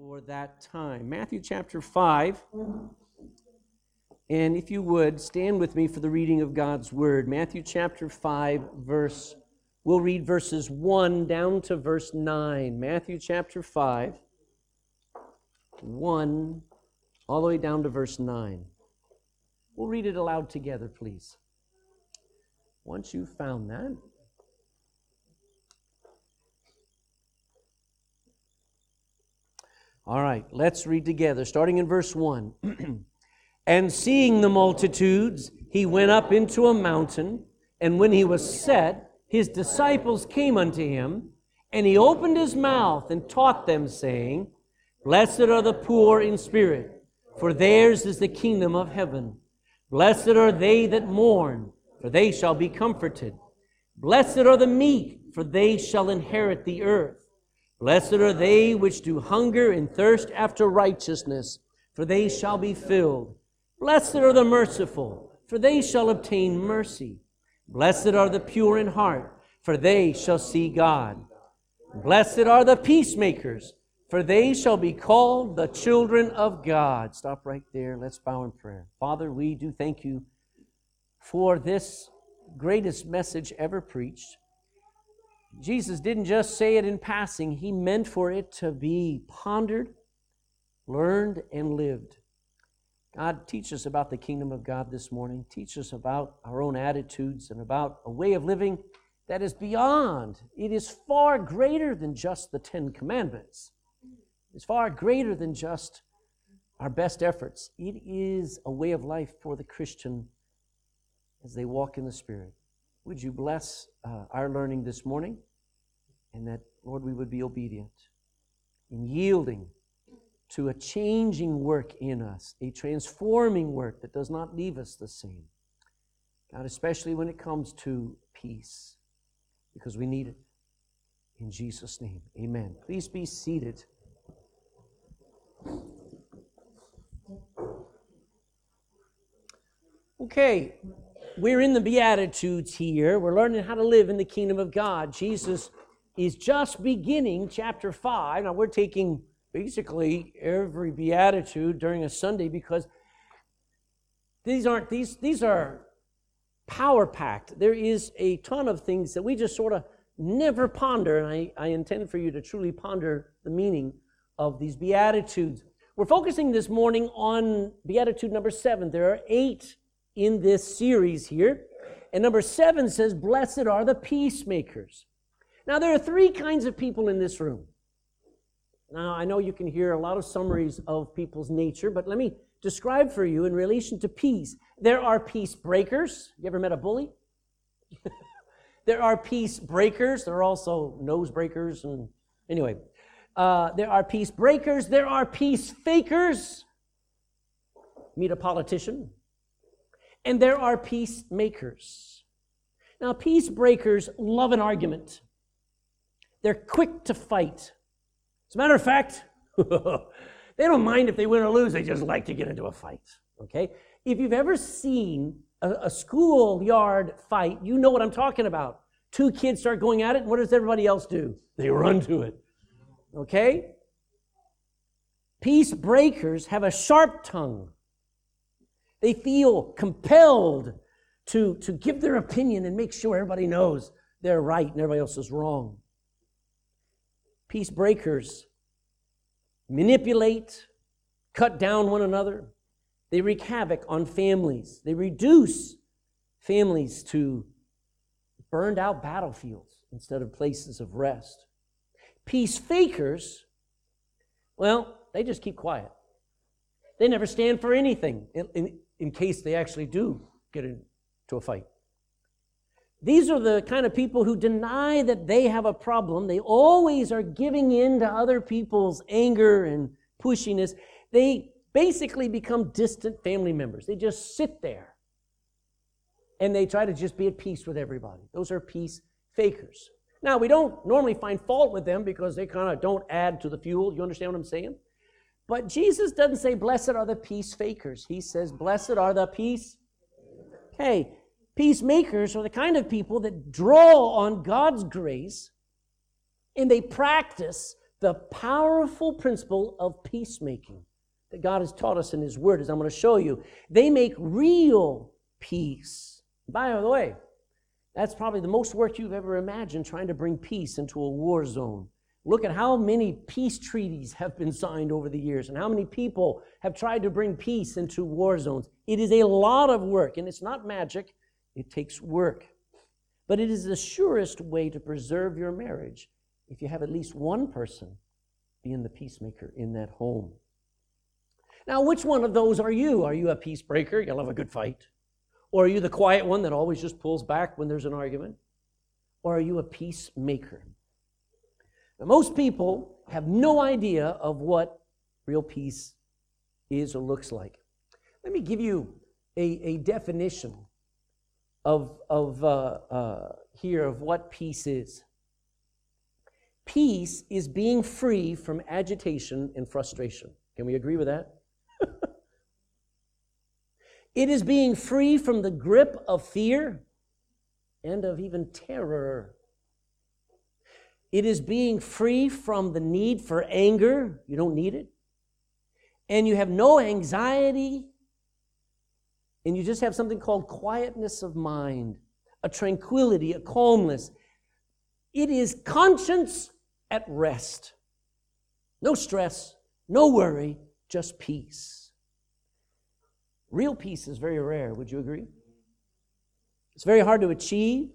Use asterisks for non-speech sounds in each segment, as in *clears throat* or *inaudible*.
for that time. Matthew chapter 5. And if you would, stand with me for the reading of God's word. Matthew chapter 5, verse, we'll read verses 1 down to verse 9. Matthew chapter 5, 1 all the way down to verse 9. We'll read it aloud together, please. Once you've found that, All right, let's read together, starting in verse 1. *clears throat* and seeing the multitudes, he went up into a mountain, and when he was set, his disciples came unto him, and he opened his mouth and taught them, saying, Blessed are the poor in spirit, for theirs is the kingdom of heaven. Blessed are they that mourn, for they shall be comforted. Blessed are the meek, for they shall inherit the earth. Blessed are they which do hunger and thirst after righteousness, for they shall be filled. Blessed are the merciful, for they shall obtain mercy. Blessed are the pure in heart, for they shall see God. Blessed are the peacemakers, for they shall be called the children of God. Stop right there. Let's bow in prayer. Father, we do thank you for this greatest message ever preached. Jesus didn't just say it in passing, he meant for it to be pondered, learned, and lived. God, teach us about the kingdom of God this morning. Teach us about our own attitudes and about a way of living that is beyond. It is far greater than just the Ten Commandments. It's far greater than just our best efforts. It is a way of life for the Christian as they walk in the Spirit. Would you bless uh, our learning this morning? And that, Lord, we would be obedient in yielding to a changing work in us, a transforming work that does not leave us the same. God, especially when it comes to peace, because we need it. In Jesus' name, amen. Please be seated. Okay, we're in the Beatitudes here. We're learning how to live in the kingdom of God. Jesus is just beginning chapter 5. Now, we're taking basically every Beatitude during a Sunday because these aren't, these, these are power packed. There is a ton of things that we just sort of never ponder, and I, I intend for you to truly ponder the meaning of these Beatitudes. We're focusing this morning on Beatitude number seven. There are eight in this series here. And number seven says, Blessed are the peacemakers. Now, there are three kinds of people in this room. Now, I know you can hear a lot of summaries of people's nature, but let me describe for you in relation to peace. There are peace breakers. You ever met a bully? *laughs* there are peace breakers. There are also nose breakers. And anyway, uh, there are peace breakers. There are peace fakers. Meet a politician and there are peacemakers. Now, peace breakers love an argument. They're quick to fight. As a matter of fact, *laughs* they don't mind if they win or lose, they just like to get into a fight. Okay? If you've ever seen a, a schoolyard fight, you know what I'm talking about. Two kids start going at it, and what does everybody else do? They run to it. Okay? Peace breakers have a sharp tongue. They feel compelled to, to give their opinion and make sure everybody knows they're right and everybody else is wrong. Peace breakers manipulate, cut down one another. They wreak havoc on families. They reduce families to burned out battlefields instead of places of rest. Peace fakers, well, they just keep quiet. They never stand for anything in case they actually do get into a fight. These are the kind of people who deny that they have a problem. They always are giving in to other people's anger and pushiness. They basically become distant family members. They just sit there and they try to just be at peace with everybody. Those are peace fakers. Now, we don't normally find fault with them because they kind of don't add to the fuel. You understand what I'm saying? But Jesus doesn't say, Blessed are the peace fakers. He says, Blessed are the peace. Hey, peacemakers are the kind of people that draw on God's grace and they practice the powerful principle of peacemaking that God has taught us in His Word, as I'm going to show you. They make real peace. By the way, that's probably the most work you've ever imagined trying to bring peace into a war zone. Look at how many peace treaties have been signed over the years and how many people have tried to bring peace into war zones. It is a lot of work, and it's not magic, it takes work. But it is the surest way to preserve your marriage if you have at least one person being the peacemaker in that home. Now, which one of those are you? Are you a peacebreaker? You love a good fight. Or are you the quiet one that always just pulls back when there's an argument? Or are you a peacemaker? Now, most people have no idea of what real peace is or looks like. Let me give you a, a definition of, of uh, uh, here of what peace is. Peace is being free from agitation and frustration. Can we agree with that? *laughs* it is being free from the grip of fear and of even terror. It is being free from the need for anger. You don't need it. And you have no anxiety. And you just have something called quietness of mind, a tranquility, a calmness. It is conscience at rest. No stress, no worry, just peace. Real peace is very rare, would you agree? It's very hard to achieve.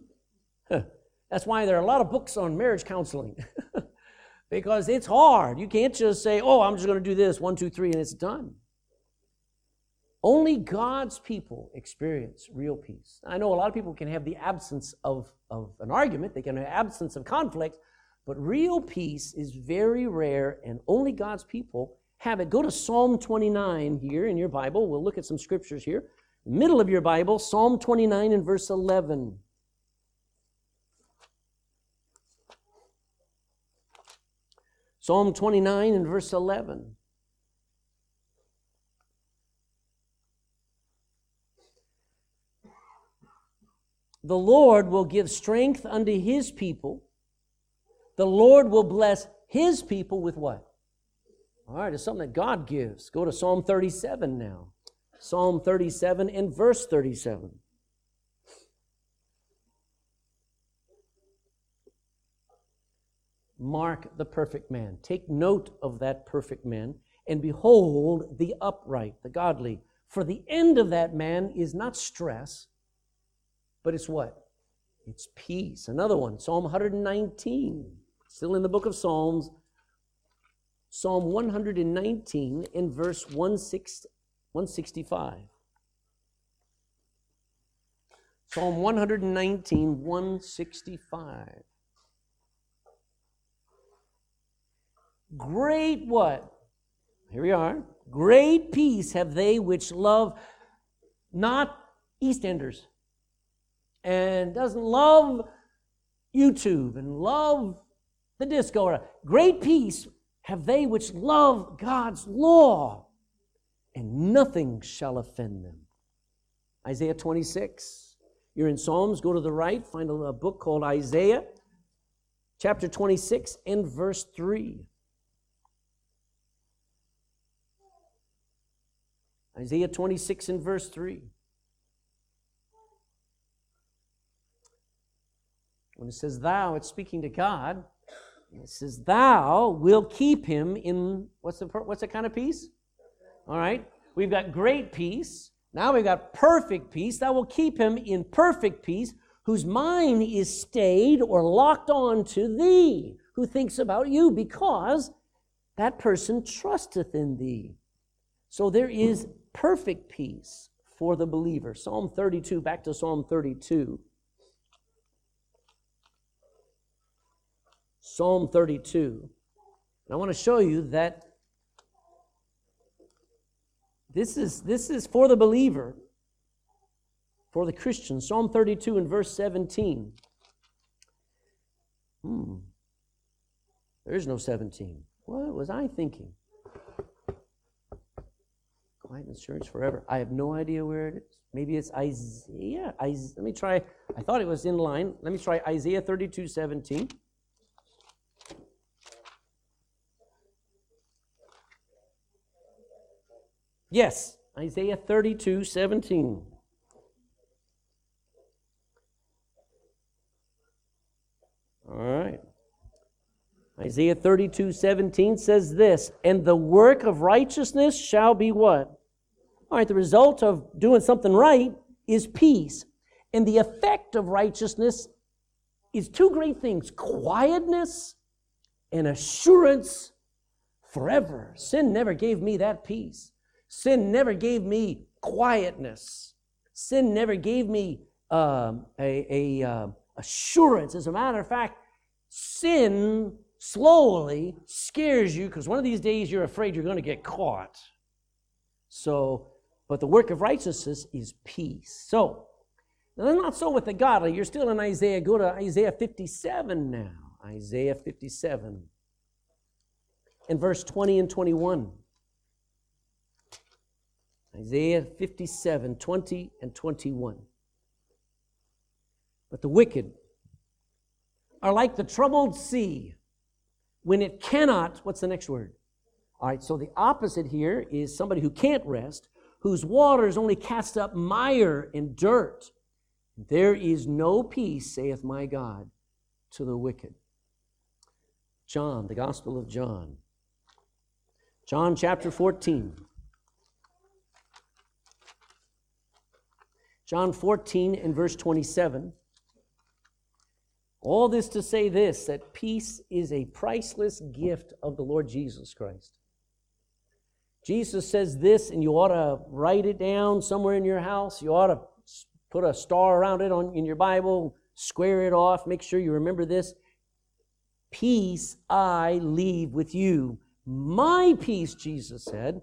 That's why there are a lot of books on marriage counseling. *laughs* because it's hard. You can't just say, oh, I'm just going to do this, one, two, three, and it's done. Only God's people experience real peace. I know a lot of people can have the absence of, of an argument, they can have absence of conflict, but real peace is very rare, and only God's people have it. Go to Psalm 29 here in your Bible. We'll look at some scriptures here. Middle of your Bible, Psalm 29 and verse 11. Psalm 29 and verse 11. The Lord will give strength unto his people. The Lord will bless his people with what? All right, it's something that God gives. Go to Psalm 37 now. Psalm 37 and verse 37. Mark the perfect man. Take note of that perfect man, and behold the upright, the godly. For the end of that man is not stress, but it's what? It's peace. Another one, Psalm 119, still in the book of Psalms. Psalm 119 in verse 165. Psalm 119, 165. Great what? Here we are. Great peace have they which love not EastEnders and doesn't love YouTube and love the disco. Great peace have they which love God's law, and nothing shall offend them. Isaiah 26. You're in Psalms, go to the right, find a, book called Isaiah, chapter 26 and verse 3. Isaiah 26 and verse 3. When it says thou, it's speaking to God. It says, Thou will keep him in what's the what's the kind of peace? All right. We've got great peace. Now we've got perfect peace. Thou will keep him in perfect peace, whose mind is stayed or locked on to thee, who thinks about you, because that person trusteth in thee. So there is perfect peace for the believer. Psalm 32, back to Psalm 32. Psalm 32. And I want to show you that this is, this is for the believer, for the Christian. Psalm 32 and verse 17. Hmm. There is no 17. What was I thinking? Quiet in church forever. I have no idea where it is. Maybe it's Isaiah. Isaiah. Let me try. I thought it was in line. Let me try Isaiah 32 17. Yes, Isaiah 32 17. All right. Isaiah 32 17 says this, and the work of righteousness shall be what? All right, the result of doing something right is peace. And the effect of righteousness is two great things quietness and assurance forever. Sin never gave me that peace. Sin never gave me quietness. Sin never gave me um, a, a uh, assurance. As a matter of fact, sin slowly scares you because one of these days you're afraid you're going to get caught. So, but the work of righteousness is peace. So, that's not so with the godly. You're still in Isaiah. Go to Isaiah 57 now. Isaiah 57. In verse 20 and 21. Isaiah 57, 20 and 21. But the wicked are like the troubled sea when it cannot, what's the next word? All right, so the opposite here is somebody who can't rest, whose waters only cast up mire and dirt. There is no peace, saith my God, to the wicked. John, the Gospel of John. John chapter 14. John 14 and verse 27. All this to say this that peace is a priceless gift of the Lord Jesus Christ. Jesus says this, and you ought to write it down somewhere in your house. You ought to put a star around it on, in your Bible, square it off, make sure you remember this. Peace I leave with you. My peace, Jesus said,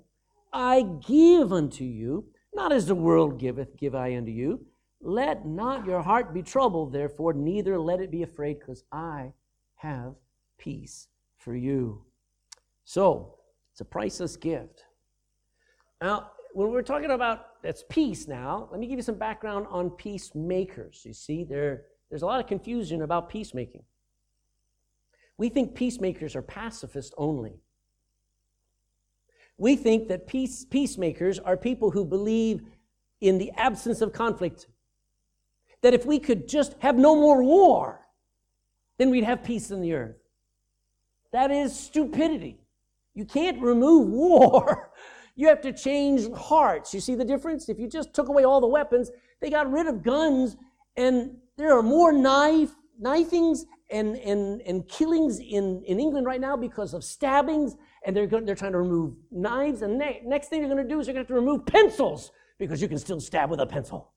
I give unto you, not as the world giveth, give I unto you. Let not your heart be troubled, therefore, neither let it be afraid, because I have peace for you. So, it's a priceless gift. Now, when we're talking about that's peace now, let me give you some background on peacemakers. You see, there, there's a lot of confusion about peacemaking. We think peacemakers are pacifists only. We think that peace, peacemakers are people who believe in the absence of conflict that if we could just have no more war, then we'd have peace in the earth. That is stupidity. You can't remove *laughs* war. You have to change hearts. You see the difference? If you just took away all the weapons, they got rid of guns, and there are more knife, knifings and, and, and killings in, in England right now because of stabbings, and they're, going, they're trying to remove knives. And ne- next thing they're going to do is they're going to have to remove pencils because you can still stab with a pencil.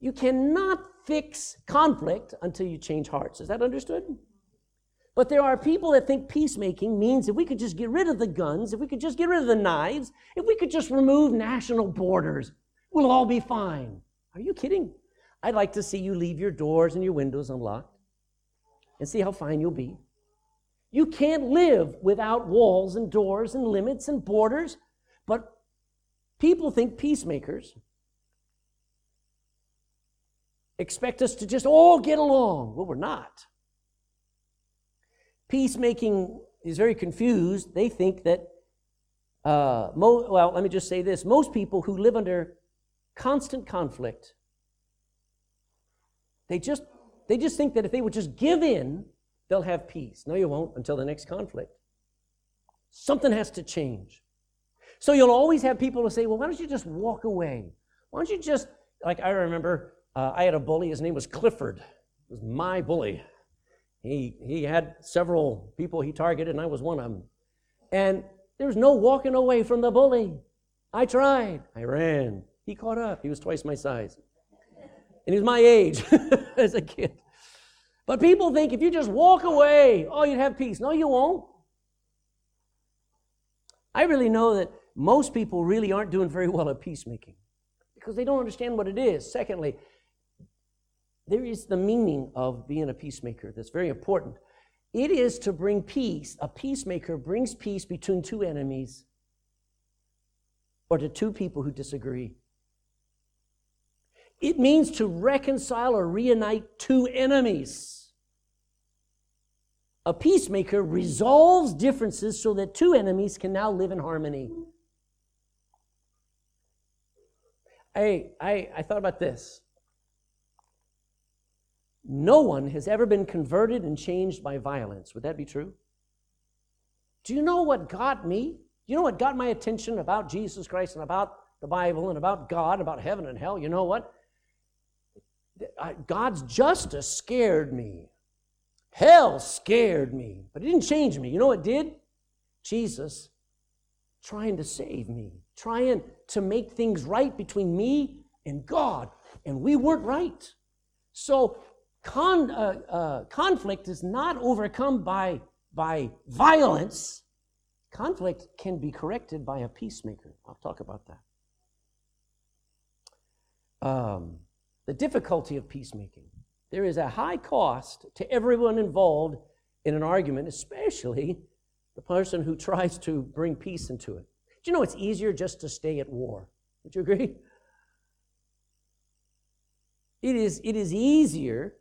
You cannot fix conflict until you change hearts. Is that understood? But there are people that think peacemaking means if we could just get rid of the guns, if we could just get rid of the knives, if we could just remove national borders, we'll all be fine. Are you kidding? I'd like to see you leave your doors and your windows unlocked and see how fine you'll be. You can't live without walls and doors and limits and borders, but people think peacemakers expect us to just all get along. Well, we're not. Peacemaking is very confused. They think that, uh, mo- well, let me just say this most people who live under constant conflict, they just, they just think that if they would just give in, they'll have peace. No, you won't until the next conflict. Something has to change. So you'll always have people who say, well, why don't you just walk away? Why don't you just, like I remember uh, I had a bully, his name was Clifford. It was my bully. He, he had several people he targeted, and I was one of them. And there was no walking away from the bully. I tried. I ran. He caught up. He was twice my size. And he was my age *laughs* as a kid. But people think if you just walk away, oh, you'd have peace. No, you won't. I really know that most people really aren't doing very well at peacemaking because they don't understand what it is. Secondly, there is the meaning of being a peacemaker that's very important. It is to bring peace. A peacemaker brings peace between two enemies or to two people who disagree. It means to reconcile or reunite two enemies. A peacemaker resolves differences so that two enemies can now live in harmony. I, I, I thought about this. No one has ever been converted and changed by violence. Would that be true? Do you know what got me? You know what got my attention about Jesus Christ and about the Bible and about God, about heaven and hell? You know what? God's justice scared me. Hell scared me, but it didn't change me. You know what did? Jesus trying to save me, trying to make things right between me and God. And we weren't right. So con, uh, uh, conflict is not overcome by, by violence. Conflict can be corrected by a peacemaker. I'll talk about that. Um, the difficulty of peacemaking. There is a high cost to everyone involved in an argument, especially the person who tries to bring peace into it. Do you know it's easier just to stay at war? Would you agree? It is, it is easier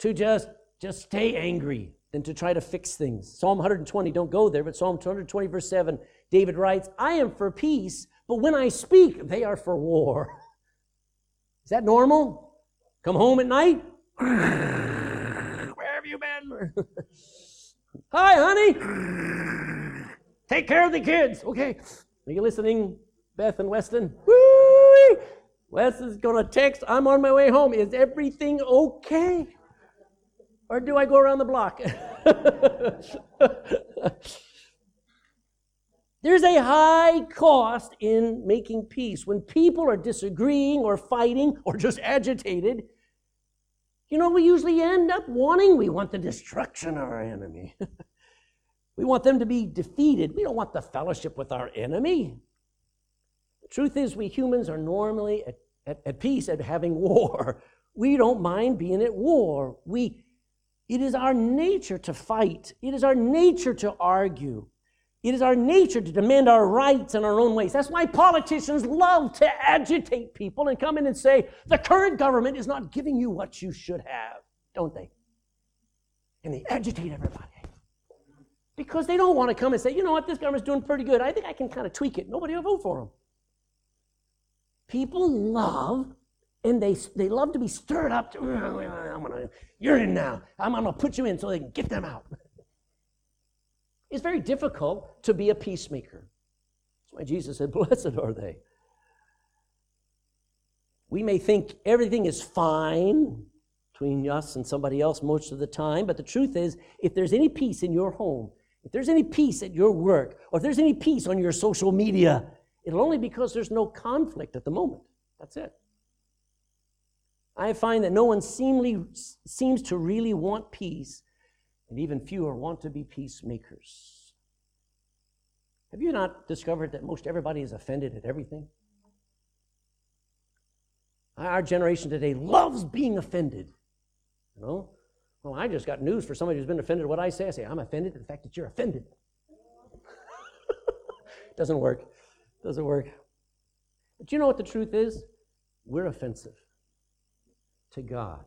to just, just stay angry than to try to fix things. Psalm 120, don't go there, but Psalm 220, verse 7, David writes, I am for peace, but when I speak, they are for war. *laughs* Is that normal? Come home at night? *laughs* Where have you been? *laughs* Hi, honey. Take care of the kids. Okay. Are you listening, Beth and Weston? Woo! Wes is going to text, I'm on my way home. Is everything okay? Or do I go around the block? *laughs* There's a high cost in making peace. When people are disagreeing or fighting or just agitated, you know, we usually end up wanting, we want the destruction of our enemy. *laughs* we want them to be defeated. We don't want the fellowship with our enemy. The truth is, we humans are normally at, at, at peace at having *laughs* war. We don't mind being at war. We, it is our nature to fight, it is our nature to argue. It is our nature to demand our rights in our own ways. That's why politicians love to agitate people and come in and say, the current government is not giving you what you should have, don't they? And they agitate everybody. Because they don't want to come and say, you know what, this government's doing pretty good. I think I can kind of tweak it. Nobody will vote for them. People love, and they, they love to be stirred up. To, I'm gonna, you're in now. I'm going to put you in so they can get them out. *laughs* It's very difficult to be a peacemaker. That's why Jesus said, *laughs* Blessed are they. We may think everything is fine between us and somebody else most of the time, but the truth is, if there's any peace in your home, if there's any peace at your work, or if there's any peace on your social media, it'll only because there's no conflict at the moment. That's it. I find that no one seemly, seems to really want peace and even fewer want to be peacemakers. Have you not discovered that most everybody is offended at everything? Our generation today loves being offended. You know? Well, I just got news for somebody who's been offended at what I say. I say, I'm offended at the fact that you're offended. *laughs* Doesn't work. Doesn't work. But you know what the truth is? We're offensive to God.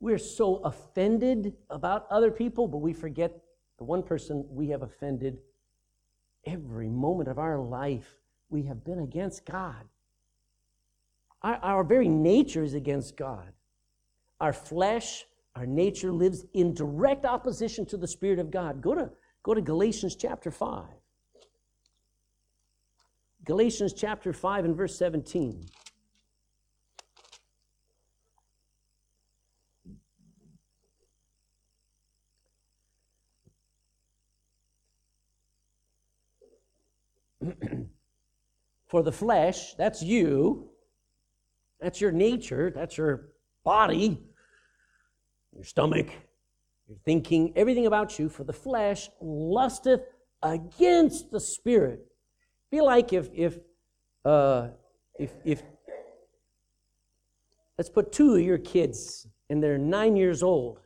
We're so offended about other people, but we forget the one person we have offended every moment of our life. We have been against God. Our, our very nature is against God. Our flesh, our nature lives in direct opposition to the Spirit of God. Go to, go to Galatians chapter 5. Galatians chapter 5 and verse 17. For the flesh, that's you, that's your nature, that's your body, your stomach, your thinking, everything about you. For the flesh lusteth against the spirit. Be like if if uh, if if let's put two of your kids and they're nine years old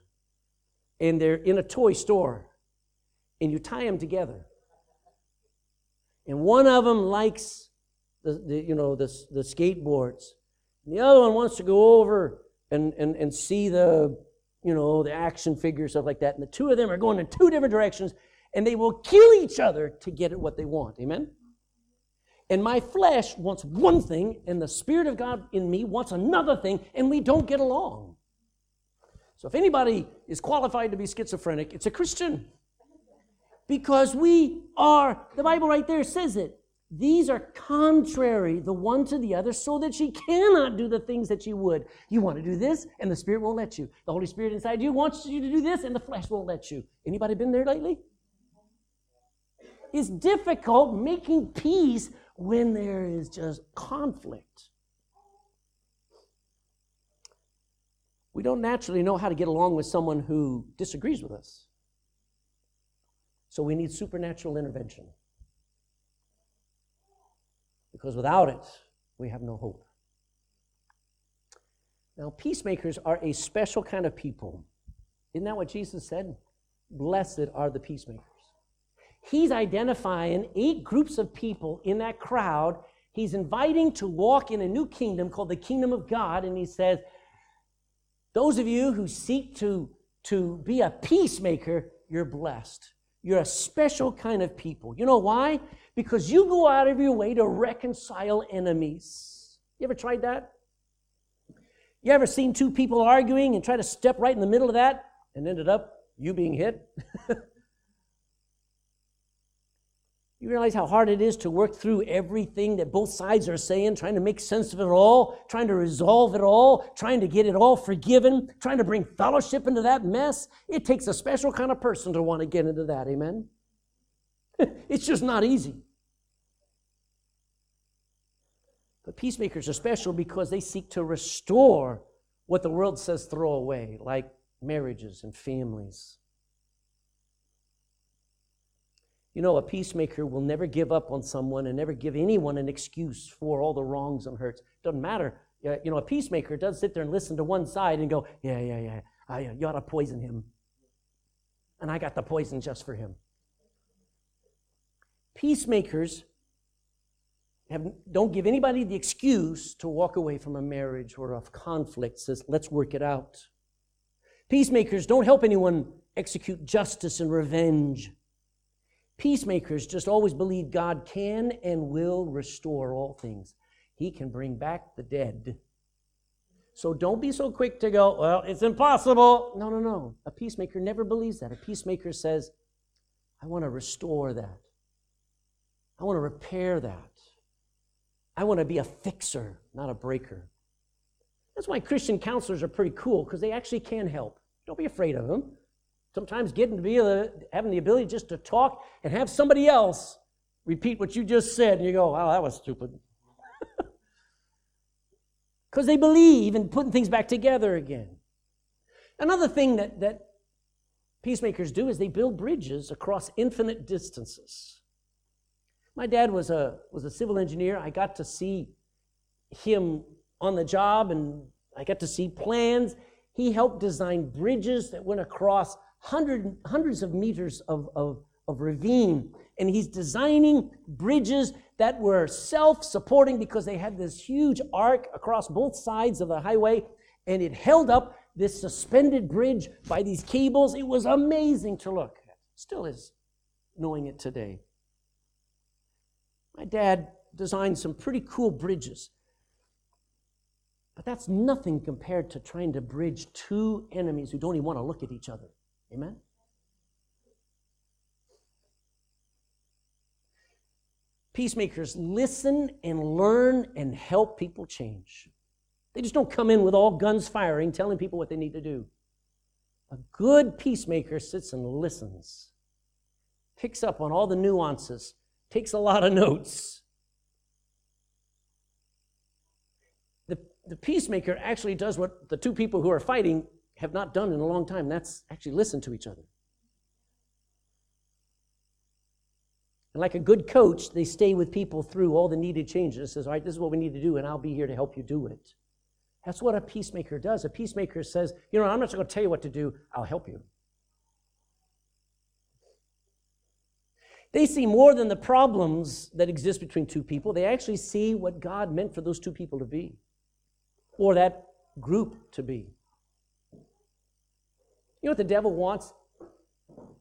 and they're in a toy store and you tie them together and one of them likes the, the you know the, the skateboards and the other one wants to go over and, and, and see the you know the action figure stuff like that and the two of them are going in two different directions and they will kill each other to get at what they want amen and my flesh wants one thing, and the Spirit of God in me wants another thing, and we don't get along. So if anybody is qualified to be schizophrenic, it's a Christian. Because we are, the Bible right there says it. These are contrary the one to the other, so that she cannot do the things that she would. You want to do this, and the Spirit won't let you. The Holy Spirit inside you wants you to do this, and the flesh won't let you. Anybody been there lately? It's difficult making peace when there is just conflict. We don't naturally know how to get along with someone who disagrees with us. So we need supernatural intervention. Because without it, we have no hope. Now, peacemakers are a special kind of people. Isn't that what Jesus said? Blessed are the peacemakers. He's identifying eight groups of people in that crowd. He's inviting to walk in a new kingdom called the kingdom of God. And he says, Those of you who seek to, to be a peacemaker, you're blessed. You're a special kind of people. You know why? Because you go out of your way to reconcile enemies. You ever tried that? You ever seen two people arguing and try to step right in the middle of that and ended up you being hit? *laughs* You realize how hard it is to work through everything that both sides are saying, trying to make sense of it all, trying to resolve it all, trying to get it all forgiven, trying to bring fellowship into that mess. It takes a special kind of person to want to get into that, amen? *laughs* it's just not easy. But peacemakers are special because they seek to restore what the world says throw away, like marriages and families You know, a peacemaker will never give up on someone and never give anyone an excuse for all the wrongs and hurts. Doesn't matter. You know, a peacemaker does sit there and listen to one side and go, yeah, yeah, yeah, I, uh, you ought to poison him. And I got the poison just for him. Peacemakers have, don't give anybody the excuse to walk away from a marriage or a conflict. Says, let's work it out. Peacemakers don't help anyone execute justice and revenge. Peacemakers just always believe God can and will restore all things. He can bring back the dead. So don't be so quick to go, well, it's impossible. No, no, no. A peacemaker never believes that. A peacemaker says, I want to restore that. I want to repair that. I want to be a fixer, not a breaker. That's why Christian counselors are pretty cool because they actually can help. Don't be afraid of them. Sometimes getting to be having the ability just to talk and have somebody else repeat what you just said, and you go, "Wow, that was stupid." *laughs* Because they believe in putting things back together again. Another thing that, that peacemakers do is they build bridges across infinite distances. My dad was a, was a civil engineer. I got to see him on the job and I got to see plans. He helped design bridges that went across hundred, hundreds of meters of, of, of ravine. And he's designing bridges that were self supporting because they had this huge arc across both sides of the highway. And it held up this suspended bridge by these cables. It was amazing to look at. Still is, knowing it today. My dad designed some pretty cool bridges. But that's nothing compared to trying to bridge two enemies who don't even want to look at each other. Amen? Peacemakers listen and learn and help people change. They just don't come in with all guns firing, telling people what they need to do. A good peacemaker sits and listens, picks up on all the nuances, takes a lot of notes. The, the peacemaker actually does what the two people who are fighting have not done in a long time. That's actually listen to each other. And like a good coach, they stay with people through all the needed changes. Says, all right, this is what we need to do, and I'll be here to help you do it. That's what a peacemaker does. A peacemaker says, you know, I'm not going to tell you what to do, I'll help you. They see more than the problems that exist between two people. They actually see what God meant for those two people to be, or that group to be. You know what the devil wants?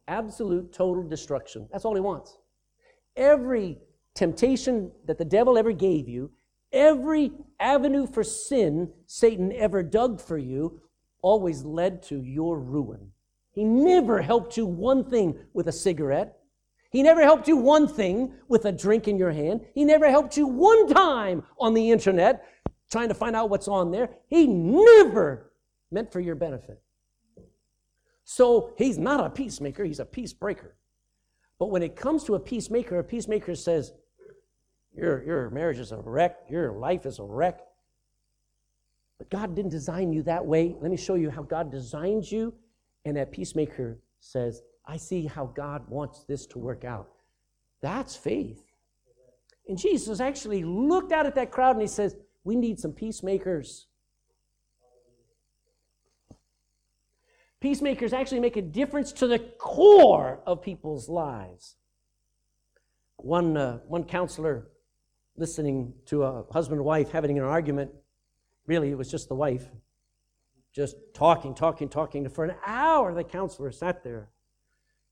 Absolute, total destruction. That's all he wants. Every temptation that the devil ever gave you, every avenue for sin Satan ever dug for you, always led to your ruin. He never helped you one thing with a cigarette. He never helped you one thing with a drink in your hand. He never helped you one time on the internet trying to find out what's on there. He never meant for your benefit. So he's not a peacemaker, he's a peace breaker. But when it comes to a peacemaker, a peacemaker says, your, your marriage is a wreck, your life is a wreck. But God didn't design you that way. Let me show you how God designed you. And that peacemaker says, I see how God wants this to work out. That's faith. And Jesus actually looked out at that crowd and he says, We need some peacemakers. Peacemakers actually make a difference to the core of people's lives. One, uh, one counselor listening to a husband and wife having an argument, really, it was just the wife, just talking, talking, talking. For an hour, the counselor sat there.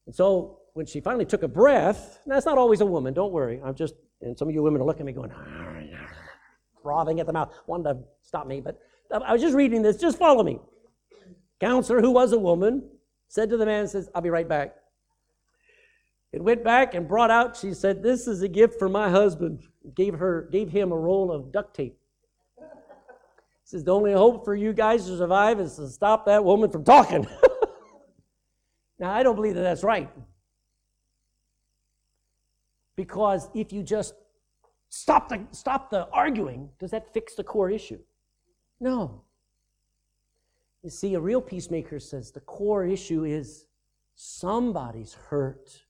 And so when she finally took a breath, that's not always a woman, don't worry. I'm just, and some of you women are looking at me going, *laughs* frothing at the mouth, wanting to stop me, but I was just reading this, just follow me counselor, who was a woman, said to the man, says, I'll be right back. It went back and brought out, she said, This is a gift for my husband. Gave her, gave him a roll of duct tape. Says, the only hope for you guys to survive is to stop that woman from talking. *laughs* now, I don't believe that that's right. Because if you just stop the, stop the arguing, does that fix the core issue? No. You see, a real peacemaker says the core issue is somebody's hurt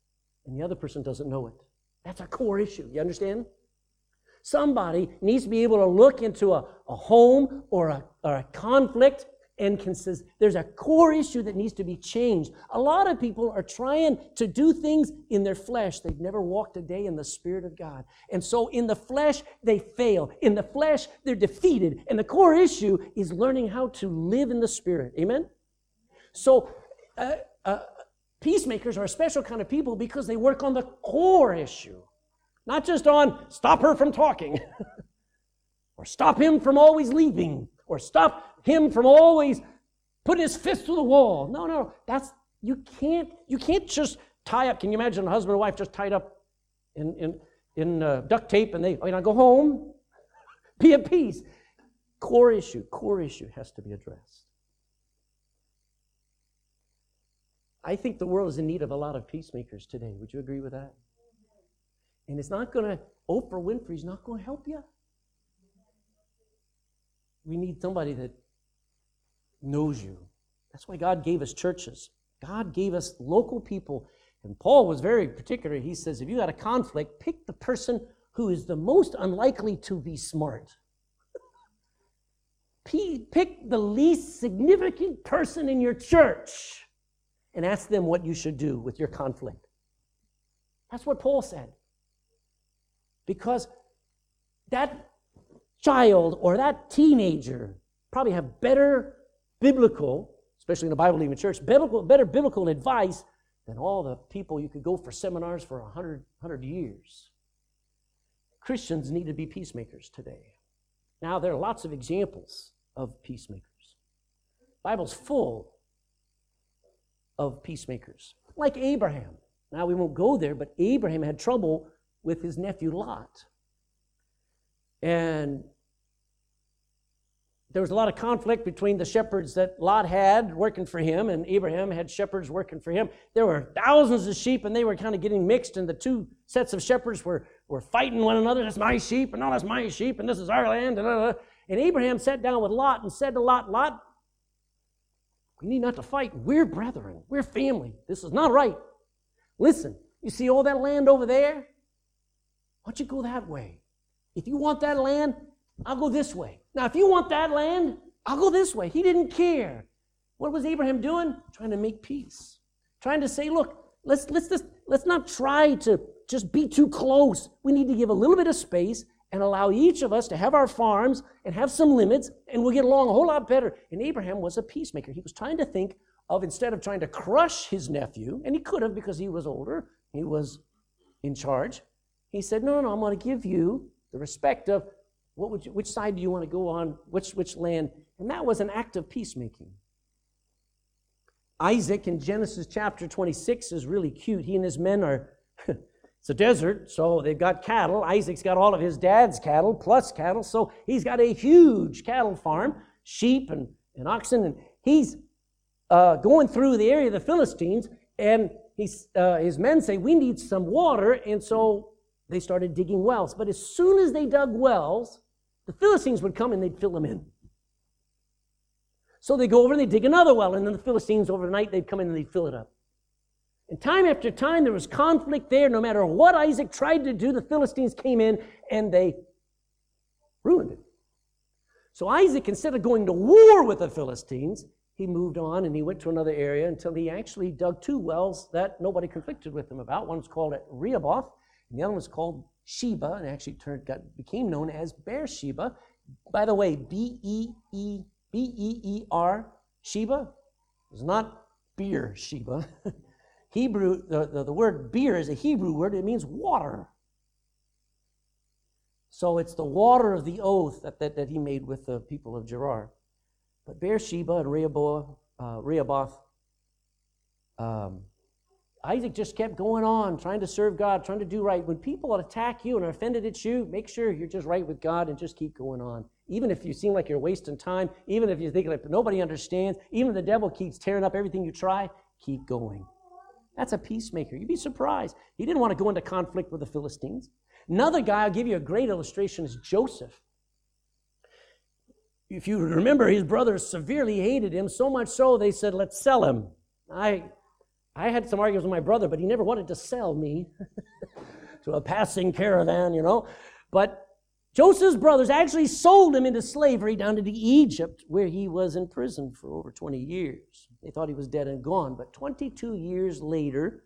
and the other person doesn't know it. That's a core issue. You understand? Somebody needs to be able to look into a, a home or a, or a conflict says there's a core issue that needs to be changed. A lot of people are trying to do things in their flesh. They've never walked a day in the Spirit of God. And so in the flesh, they fail. In the flesh, they're defeated. And the core issue is learning how to live in the Spirit. Amen? So, uh, uh, peacemakers are a special kind of people because they work on the core issue, not just on stop her from talking *laughs* or stop him from always leaving or stop him from always putting his fist to the wall. No, no, that's you can't you can't just tie up. Can you imagine a husband and wife just tied up in in in uh, duct tape and they you know go home, *laughs* be at peace. Core issue, core issue has to be addressed. I think the world is in need of a lot of peacemakers today. Would you agree with that? And it's not going to, Oprah Winfrey's not going to help you. We need somebody that knows you. That's why God gave us churches. God gave us local people. And Paul was very particular. He says, if you got a conflict, pick the person who is the most unlikely to be smart. *laughs* Pick the least significant person in your church and ask them what you should do with your conflict. That's what Paul said. Because that child or that teenager probably have better biblical, especially in the Bible believing church, biblical, better biblical advice than all the people you could go for seminars for 100, 100 years. Christians need to be peacemakers today. Now, there are lots of examples of peacemakers. The Bible's full of peacemakers, like Abraham. Now, we won't go there, but Abraham had trouble with his nephew Lot. And there was a lot of conflict between the shepherds that Lot had working for him and Abraham had shepherds working for him. There were thousands of sheep and they were kind of getting mixed, and the two sets of shepherds were, were fighting one another. That's my sheep, and no, that's my sheep, and this is our land. And, uh, uh, uh. and Abraham sat down with Lot and said to Lot, Lot, we need not to fight. We're brethren, we're family. This is not right. Listen, you see all that land over there? Why don't you go that way? If you want that land, I'll go this way. Now, if you want that land, I'll go this way. He didn't care. What was Abraham doing? Trying to make peace. Trying to say, look, let's let's just let's not try to just be too close. We need to give a little bit of space and allow each of us to have our farms and have some limits, and we'll get along a whole lot better. And Abraham was a peacemaker. He was trying to think of instead of trying to crush his nephew, and he could have because he was older, he was in charge. He said, No, no, I'm going to give you the respect of what would you, which side do you want to go on, which, which land? And that was an act of peacemaking. Isaac in Genesis chapter 26 is really cute. He and his men are, *laughs* it's a desert, so they've got cattle. Isaac's got all of his dad's cattle plus cattle, so he's got a huge cattle farm, sheep and, and oxen, and he's uh, going through the area of the Philistines, and he's, uh, his men say, We need some water, and so they started digging wells. But as soon as they dug wells, the Philistines would come and they'd fill them in. So they go over and they dig another well, and then the Philistines overnight they'd come in and they'd fill it up. And time after time there was conflict there. No matter what Isaac tried to do, the Philistines came in and they ruined it. So Isaac, instead of going to war with the Philistines, he moved on and he went to another area until he actually dug two wells that nobody conflicted with him about. One's called at Rehoboth, and the other one's called Sheba, and actually turned got became known as Beersheba. By the way, B E E B E E R Sheba is not beer Sheba. *laughs* Hebrew, the, the, the word beer is a Hebrew word, it means water. So it's the water of the oath that, that, that he made with the people of Gerar. But Beersheba and Rehoboth, uh, Rehoboth um, Isaac just kept going on, trying to serve God, trying to do right. When people attack you and are offended at you, make sure you're just right with God and just keep going on. Even if you seem like you're wasting time, even if you think like nobody understands, even if the devil keeps tearing up everything you try, keep going. That's a peacemaker. You'd be surprised. He didn't want to go into conflict with the Philistines. Another guy, I'll give you a great illustration, is Joseph. If you remember, his brothers severely hated him, so much so they said, Let's sell him. I I had some arguments with my brother, but he never wanted to sell me *laughs* to a passing caravan, you know. But Joseph's brothers actually sold him into slavery down to Egypt, where he was in prison for over 20 years. They thought he was dead and gone. But 22 years later,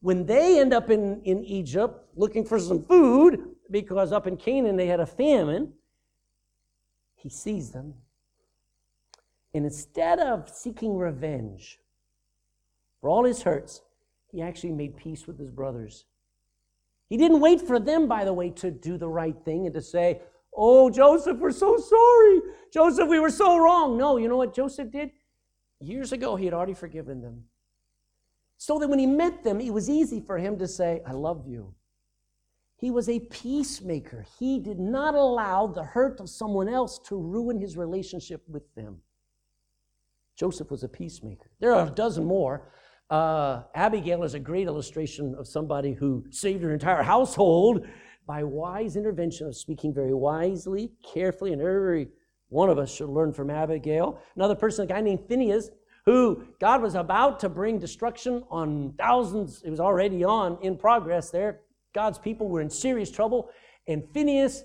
when they end up in, in Egypt looking for some food, because up in Canaan they had a famine, he sees them. And instead of seeking revenge, for all his hurts, he actually made peace with his brothers. He didn't wait for them, by the way, to do the right thing and to say, Oh, Joseph, we're so sorry. Joseph, we were so wrong. No, you know what Joseph did? Years ago, he had already forgiven them. So that when he met them, it was easy for him to say, I love you. He was a peacemaker. He did not allow the hurt of someone else to ruin his relationship with them. Joseph was a peacemaker. There are a dozen more. Uh, Abigail is a great illustration of somebody who saved her entire household by wise intervention of speaking very wisely, carefully, and every one of us should learn from Abigail. Another person, a guy named Phineas, who God was about to bring destruction on thousands, it was already on in progress there. God's people were in serious trouble. And Phineas,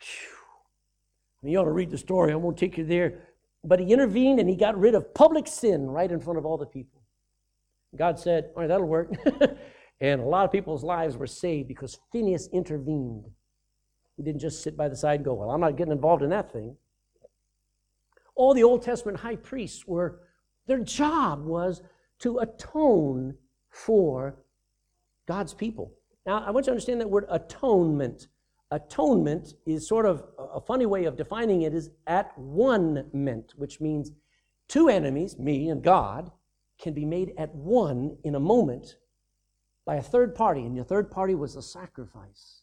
whew, you ought to read the story, I won't take you there. But he intervened and he got rid of public sin right in front of all the people. God said, All right, that'll work. *laughs* and a lot of people's lives were saved because Phineas intervened. He didn't just sit by the side and go, Well, I'm not getting involved in that thing. All the Old Testament high priests were, their job was to atone for God's people. Now, I want you to understand that word atonement. Atonement is sort of a funny way of defining it is at one meant, which means two enemies, me and God, can be made at one in a moment by a third party, and your third party was a sacrifice.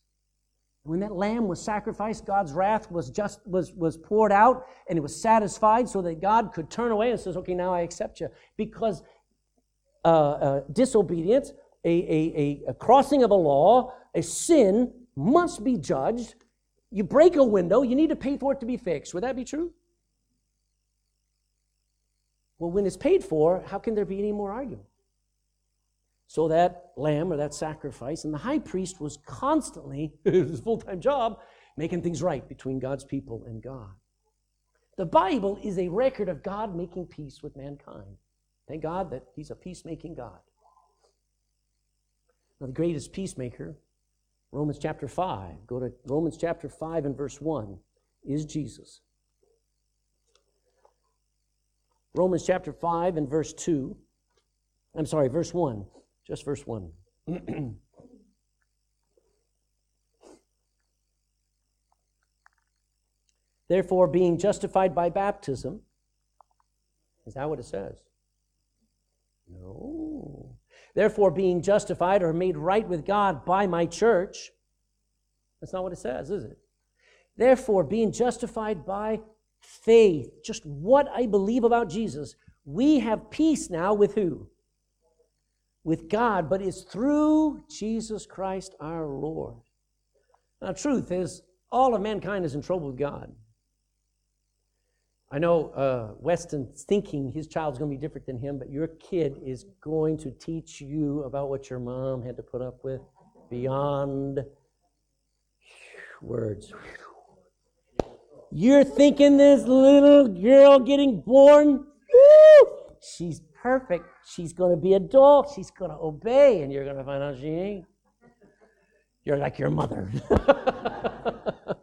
When that lamb was sacrificed, God's wrath was just was, was poured out and it was satisfied so that God could turn away and says, Okay, now I accept you. Because uh, uh, disobedience, a, a, a, a crossing of a law, a sin must be judged. You break a window, you need to pay for it to be fixed. Would that be true? Well, when it's paid for, how can there be any more argument? So that lamb or that sacrifice, and the high priest was constantly, *laughs* his full time job, making things right between God's people and God. The Bible is a record of God making peace with mankind. Thank God that He's a peacemaking God. Now, the greatest peacemaker, Romans chapter 5, go to Romans chapter 5 and verse 1, is Jesus. Romans chapter 5 and verse 2. I'm sorry, verse 1. Just verse 1. *clears throat* Therefore, being justified by baptism, is that what it says? No. Therefore, being justified or made right with God by my church, that's not what it says, is it? Therefore, being justified by faith, just what I believe about Jesus, we have peace now with who? With God, but it's through Jesus Christ our Lord. Now, truth is, all of mankind is in trouble with God. I know uh, Weston's thinking his child's going to be different than him, but your kid is going to teach you about what your mom had to put up with beyond words. You're thinking this little girl getting born, woo, she's perfect. She's going to be adult. She's going to obey, and you're going to find out she ain't. You're like your mother. *laughs*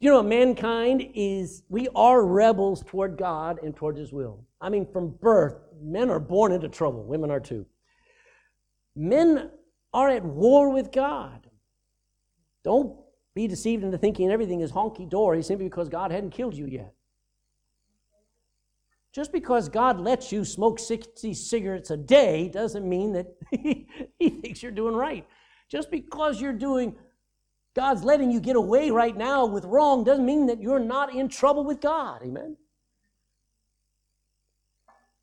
you know, mankind is, we are rebels toward God and toward His will. I mean, from birth, men are born into trouble, women are too. Men are at war with God. Don't be deceived into thinking everything is honky dory simply because God hadn't killed you yet. Just because God lets you smoke 60 cigarettes a day doesn't mean that *laughs* he, thinks you're doing right. Just because you're doing, God's letting you get away right now with wrong doesn't mean that you're not in trouble with God. Amen?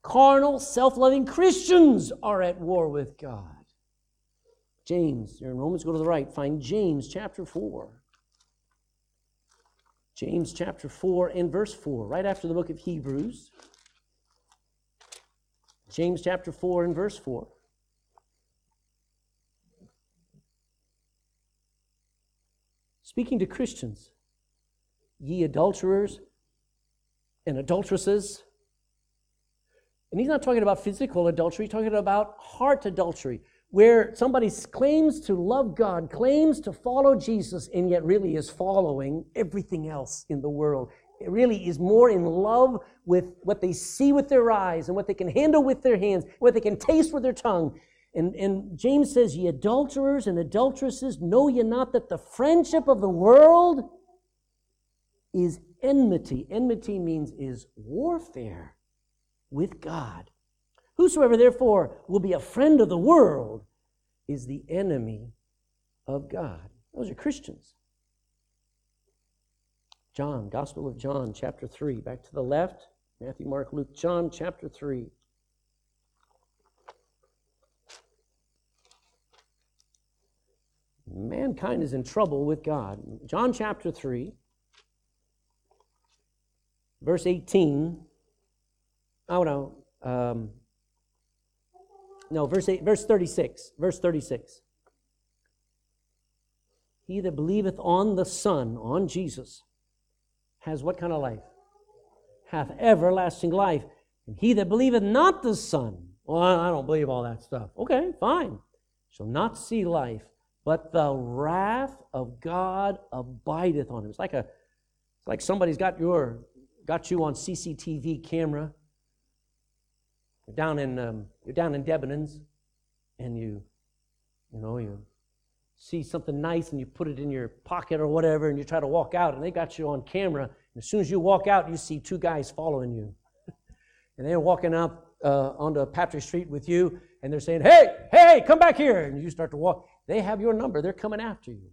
Carnal, self loving Christians are at war with God. James, you're in Romans, go to the right, find James chapter 4. James chapter 4 and verse 4, right after the book of Hebrews. James chapter 4 and verse 4. Speaking to Christians, ye adulterers and adulteresses. And he's not talking about physical adultery, he's talking about heart adultery where somebody claims to love God, claims to follow Jesus, and yet really is following everything else in the world. It really is more in love with what they see with their eyes and what they can handle with their hands, what they can taste with their tongue. And, and James says, Ye adulterers and adulteresses, know ye not that the friendship of the world is enmity. Enmity means is warfare with God. Whosoever therefore will be a friend of the world is the enemy of God. Those are Christians. John, Gospel of John, chapter 3. Back to the left. Matthew, Mark, Luke, John, chapter 3. Mankind is in trouble with God. John chapter 3, verse 18. Oh, no. Um, no, verse, eight, verse 36. Verse 36. He that believeth on the Son, on Jesus, has what kind of life? Hath everlasting life. And he that believeth not the Son, well, I don't believe all that stuff. Okay, fine. Shall not see life, but the wrath of God abideth on him. It's like a, it's like somebody's got your, got you on CCTV camera you're down in um, you're down in Debenhams, and you, you know, you see something nice and you put it in your pocket or whatever, and you try to walk out, and they got you on camera. And as soon as you walk out, you see two guys following you, *laughs* and they're walking up uh, onto Patrick Street with you, and they're saying, "Hey, hey, come back here!" And you start to walk. They have your number. They're coming after you.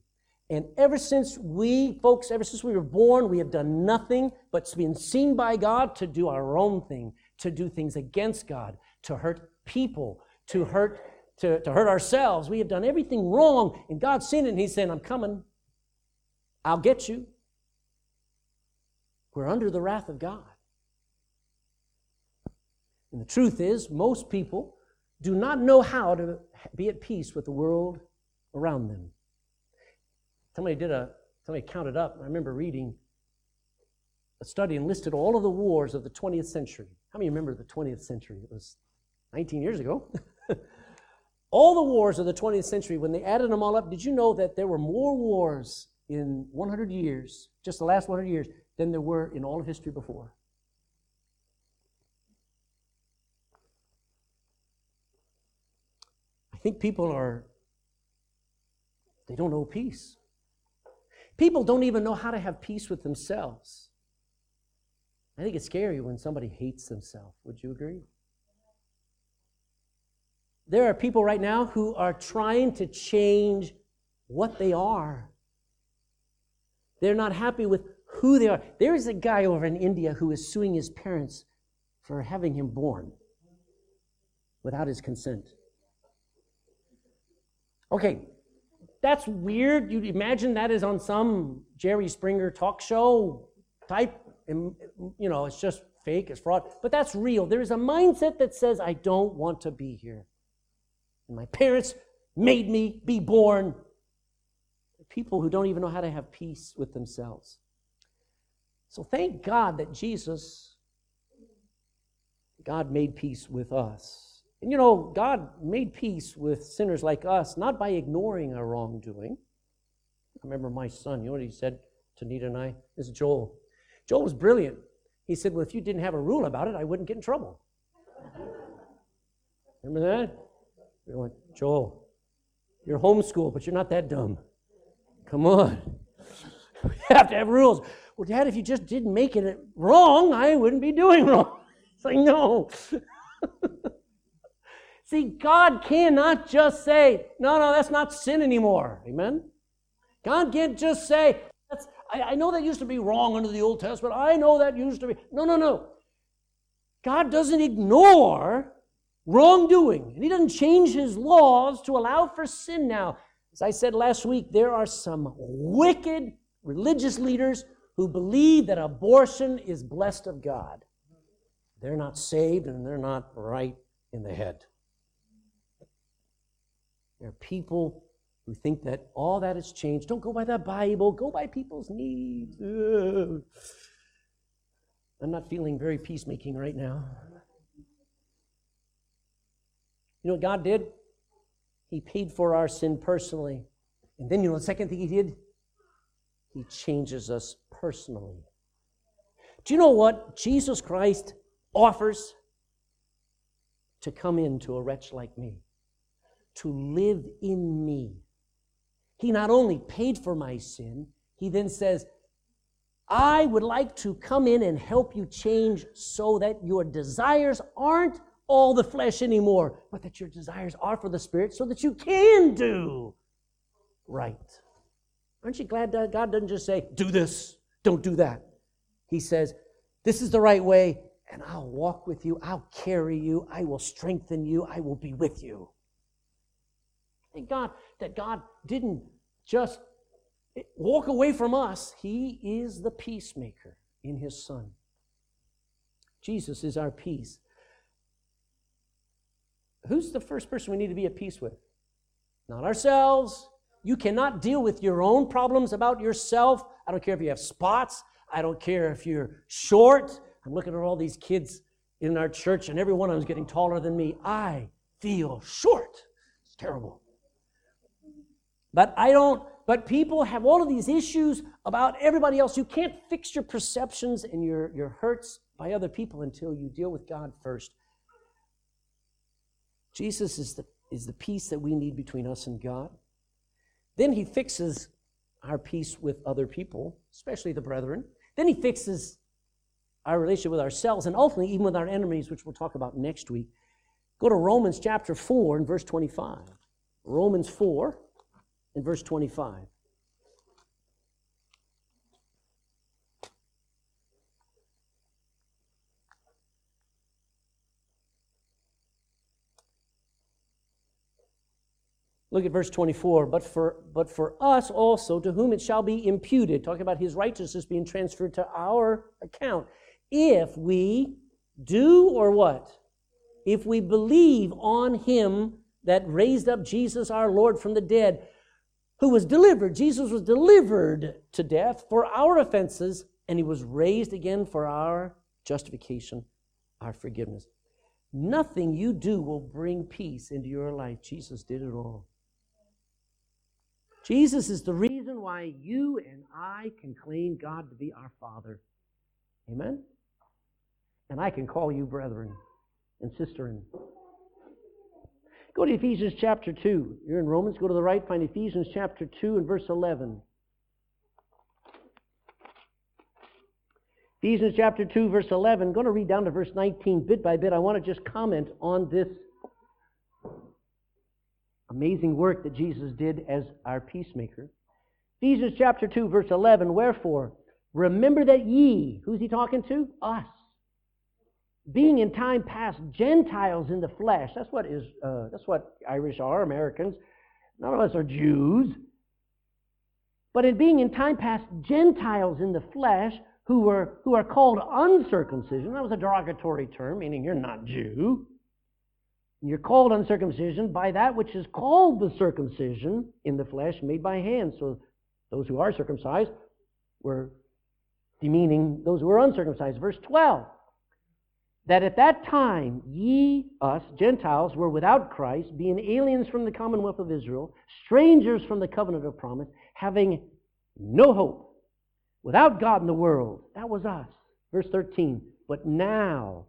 And ever since we, folks, ever since we were born, we have done nothing but been seen by God to do our own thing to do things against God, to hurt people, to hurt to, to hurt ourselves. We have done everything wrong, and God's seen it, and He's saying, I'm coming. I'll get you. We're under the wrath of God. And the truth is, most people do not know how to be at peace with the world around them. Somebody did a, somebody counted up. I remember reading a study and listed all of the wars of the 20th century. How many remember the 20th century? It was 19 years ago. *laughs* all the wars of the 20th century, when they added them all up, did you know that there were more wars in 100 years, just the last 100 years, than there were in all of history before? I think people are, they don't know peace. People don't even know how to have peace with themselves. I think it's scary when somebody hates themselves. Would you agree? There are people right now who are trying to change what they are. They're not happy with who they are. There is a guy over in India who is suing his parents for having him born without his consent. Okay, that's weird. You'd imagine that is on some Jerry Springer talk show type, and you know, it's just fake, it's fraud. But that's real. There is a mindset that says, I don't want to be here. And my parents made me be born. People who don't even know how to have peace with themselves. So thank God that Jesus, God made peace with us. And you know, God made peace with sinners like us, not by ignoring our wrongdoing. I remember my son, you know what he said to Nita and I? This is Joel. Joel was brilliant. He said, Well, if you didn't have a rule about it, I wouldn't get in trouble. Remember that? We went, Joel, you're homeschooled, but you're not that dumb. Come on. *laughs* We have to have rules. Well, Dad, if you just didn't make it wrong, I wouldn't be doing wrong. *laughs* It's like, no. *laughs* See, God cannot just say, no, no, that's not sin anymore. Amen? God can't just say, I, I know that used to be wrong under the Old Testament. I know that used to be. No, no, no. God doesn't ignore wrongdoing, and He doesn't change His laws to allow for sin now. As I said last week, there are some wicked religious leaders who believe that abortion is blessed of God. They're not saved and they're not right in the head. There are people who think that all that has changed. Don't go by the Bible, go by people's needs. Ugh. I'm not feeling very peacemaking right now. You know what God did? He paid for our sin personally. And then you know the second thing he did? He changes us personally. Do you know what Jesus Christ offers? To come into a wretch like me, to live in me. He not only paid for my sin, he then says, I would like to come in and help you change so that your desires aren't all the flesh anymore, but that your desires are for the Spirit so that you can do right. Aren't you glad that God doesn't just say, do this, don't do that? He says, this is the right way, and I'll walk with you, I'll carry you, I will strengthen you, I will be with you. Thank God that God didn't just walk away from us. He is the peacemaker in His Son. Jesus is our peace. Who's the first person we need to be at peace with? Not ourselves, you cannot deal with your own problems about yourself. I don't care if you have spots. I don't care if you're short. I'm looking at all these kids in our church, and every one of them is getting taller than me. I feel short. It's terrible. But I don't, but people have all of these issues about everybody else. You can't fix your perceptions and your, your hurts by other people until you deal with God first. Jesus is the, is the peace that we need between us and God. Then he fixes our peace with other people, especially the brethren. Then he fixes our relationship with ourselves and ultimately even with our enemies, which we'll talk about next week. Go to Romans chapter 4 and verse 25. Romans 4 and verse 25. Look at verse 24. But for, but for us also, to whom it shall be imputed, talking about his righteousness being transferred to our account, if we do or what? If we believe on him that raised up Jesus our Lord from the dead, who was delivered, Jesus was delivered to death for our offenses, and he was raised again for our justification, our forgiveness. Nothing you do will bring peace into your life. Jesus did it all. Jesus is the reason why you and I can claim God to be our Father. Amen? And I can call you brethren and sisterin. Go to Ephesians chapter 2. You're in Romans. Go to the right. Find Ephesians chapter 2 and verse 11. Ephesians chapter 2, verse 11. I'm going to read down to verse 19 bit by bit. I want to just comment on this amazing work that Jesus did as our peacemaker. Ephesians chapter 2, verse 11. Wherefore, remember that ye, who's he talking to? Us being in time past Gentiles in the flesh. That's what is. Uh, that's what Irish are, Americans. None of us are Jews. But in being in time past Gentiles in the flesh, who were who are called uncircumcision. That was a derogatory term, meaning you're not Jew. You're called uncircumcision by that which is called the circumcision in the flesh made by hands. So those who are circumcised were demeaning those who are uncircumcised. Verse 12. That at that time ye, us, Gentiles, were without Christ, being aliens from the commonwealth of Israel, strangers from the covenant of promise, having no hope without God in the world. That was us. Verse 13. But now,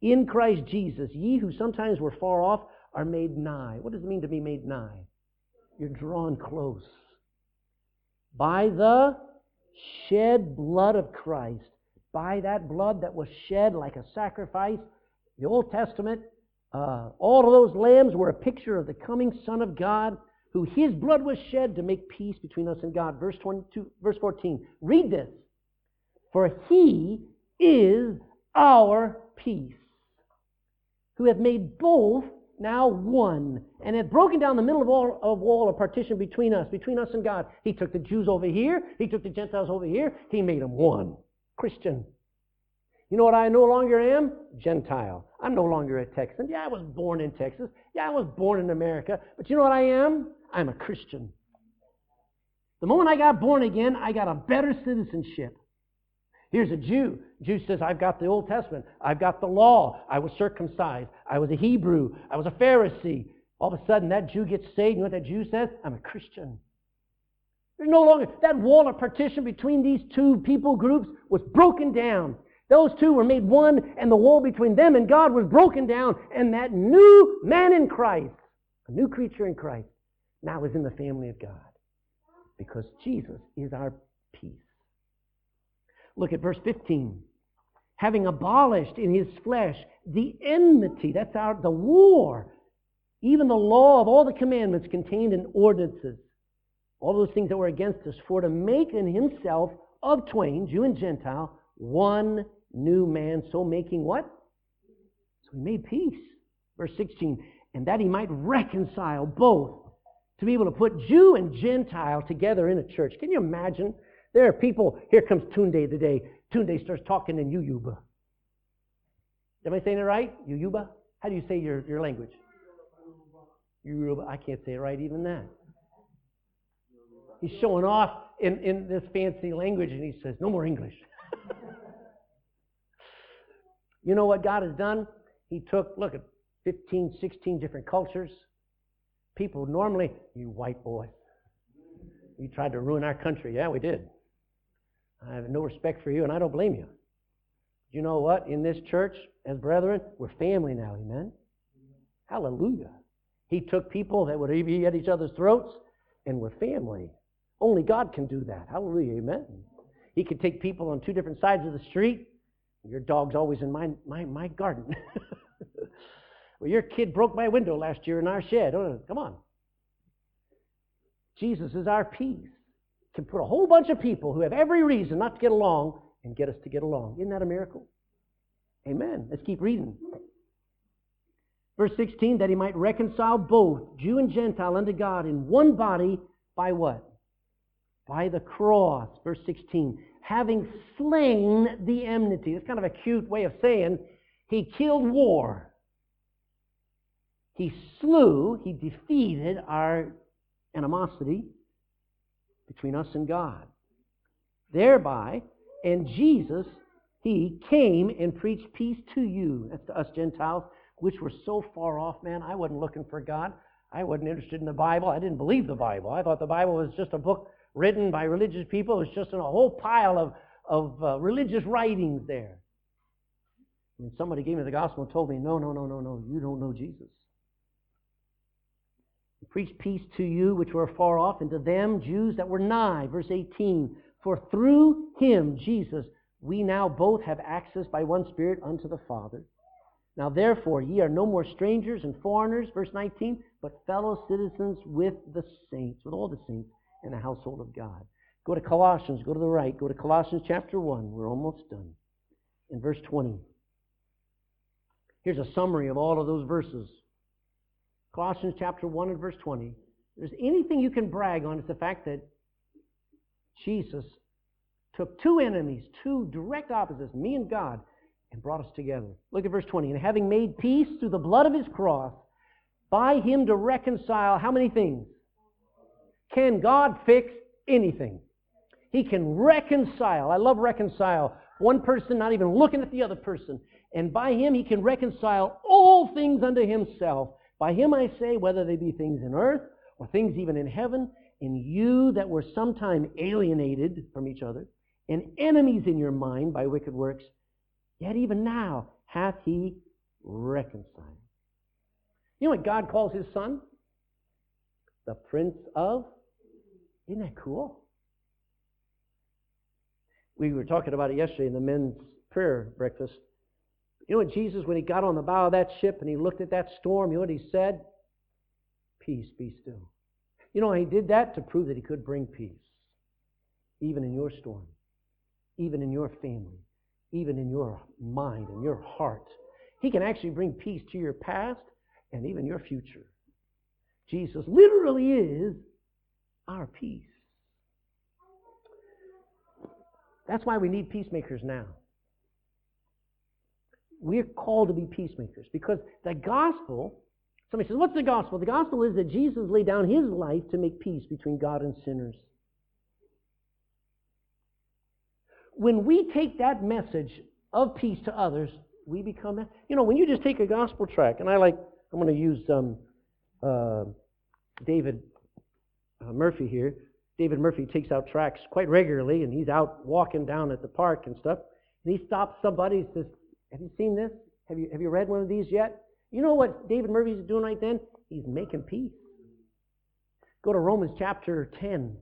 in Christ Jesus, ye who sometimes were far off are made nigh. What does it mean to be made nigh? You're drawn close. By the shed blood of Christ, by that blood that was shed like a sacrifice, the Old Testament, uh, all of those lambs were a picture of the coming Son of God who his blood was shed to make peace between us and God. Verse 22, verse 14. Read this. For he is our peace, who hath made both now one, and hath broken down the middle of all of wall of partition between us, between us and God. He took the Jews over here, he took the Gentiles over here, he made them one. Christian. You know what I no longer am? Gentile. I'm no longer a Texan. Yeah, I was born in Texas. Yeah, I was born in America. But you know what I am? I'm a Christian. The moment I got born again, I got a better citizenship. Here's a Jew. Jew says, I've got the Old Testament. I've got the law. I was circumcised. I was a Hebrew. I was a Pharisee. All of a sudden, that Jew gets saved. You know what that Jew says? I'm a Christian. There's no longer, that wall of partition between these two people groups was broken down. Those two were made one, and the wall between them and God was broken down. And that new man in Christ, a new creature in Christ, now is in the family of God because Jesus is our peace. Look at verse 15. Having abolished in his flesh the enmity, that's our, the war, even the law of all the commandments contained in ordinances, all those things that were against us, for to make in himself of twain, Jew and Gentile, one new man, so making what? So he made peace. Verse 16, and that he might reconcile both to be able to put Jew and Gentile together in a church. Can you imagine? There are people, here comes Tunde today. Tunde starts talking in Yoruba. Am I saying it right? Yoruba? How do you say your, your language? Yoruba. I can't say it right, even that. He's showing off in, in this fancy language and he says, no more English. *laughs* you know what God has done? He took, look at 15, 16 different cultures, people normally, you white boy, you tried to ruin our country. Yeah, we did. I have no respect for you, and I don't blame you. You know what? In this church, as brethren, we're family now. Amen? Hallelujah. He took people that would be at each other's throats, and we're family. Only God can do that. Hallelujah. Amen? He could take people on two different sides of the street. Your dog's always in my, my, my garden. *laughs* Well, your kid broke my window last year in our shed. Oh, come on. Jesus is our peace. Can put a whole bunch of people who have every reason not to get along and get us to get along. Isn't that a miracle? Amen. Let's keep reading. Verse 16, that he might reconcile both Jew and Gentile unto God in one body by what? By the cross. Verse 16, having slain the enmity. It's kind of a cute way of saying he killed war. He slew, he defeated our animosity between us and God. Thereby, and Jesus, he came and preached peace to you, that's to us Gentiles, which were so far off, man. I wasn't looking for God. I wasn't interested in the Bible. I didn't believe the Bible. I thought the Bible was just a book written by religious people. It's just a whole pile of, of uh, religious writings there. And somebody gave me the gospel and told me, no, no, no, no, no, you don't know Jesus. Preach peace to you which were far off, and to them, Jews that were nigh. Verse 18. For through him, Jesus, we now both have access by one Spirit unto the Father. Now therefore, ye are no more strangers and foreigners, verse 19, but fellow citizens with the saints, with all the saints in the household of God. Go to Colossians, go to the right, go to Colossians chapter 1. We're almost done. In verse 20. Here's a summary of all of those verses. Colossians chapter 1 and verse 20. If there's anything you can brag on, it's the fact that Jesus took two enemies, two direct opposites, me and God, and brought us together. Look at verse 20. And having made peace through the blood of his cross, by him to reconcile how many things? Can God fix anything? He can reconcile. I love reconcile. One person not even looking at the other person. And by him he can reconcile all things unto himself. By him I say, whether they be things in earth or things even in heaven, in you that were sometime alienated from each other, and enemies in your mind by wicked works, yet even now hath he reconciled. You know what God calls his son? The Prince of. Isn't that cool? We were talking about it yesterday in the men's prayer breakfast. You know what Jesus, when he got on the bow of that ship and he looked at that storm, you know what he said? Peace, be still. You know, he did that to prove that he could bring peace, even in your storm, even in your family, even in your mind and your heart. He can actually bring peace to your past and even your future. Jesus literally is our peace. That's why we need peacemakers now. We're called to be peacemakers because the gospel Somebody says, What's the gospel? The gospel is that Jesus laid down his life to make peace between God and sinners. When we take that message of peace to others, we become, you know, when you just take a gospel track, and I like, I'm going to use um, uh, David uh, Murphy here. David Murphy takes out tracks quite regularly, and he's out walking down at the park and stuff. And he stops somebody and says, Have you seen this? Have you, have you read one of these yet? You know what David Murphy's doing right then? He's making peace. Go to Romans chapter 10.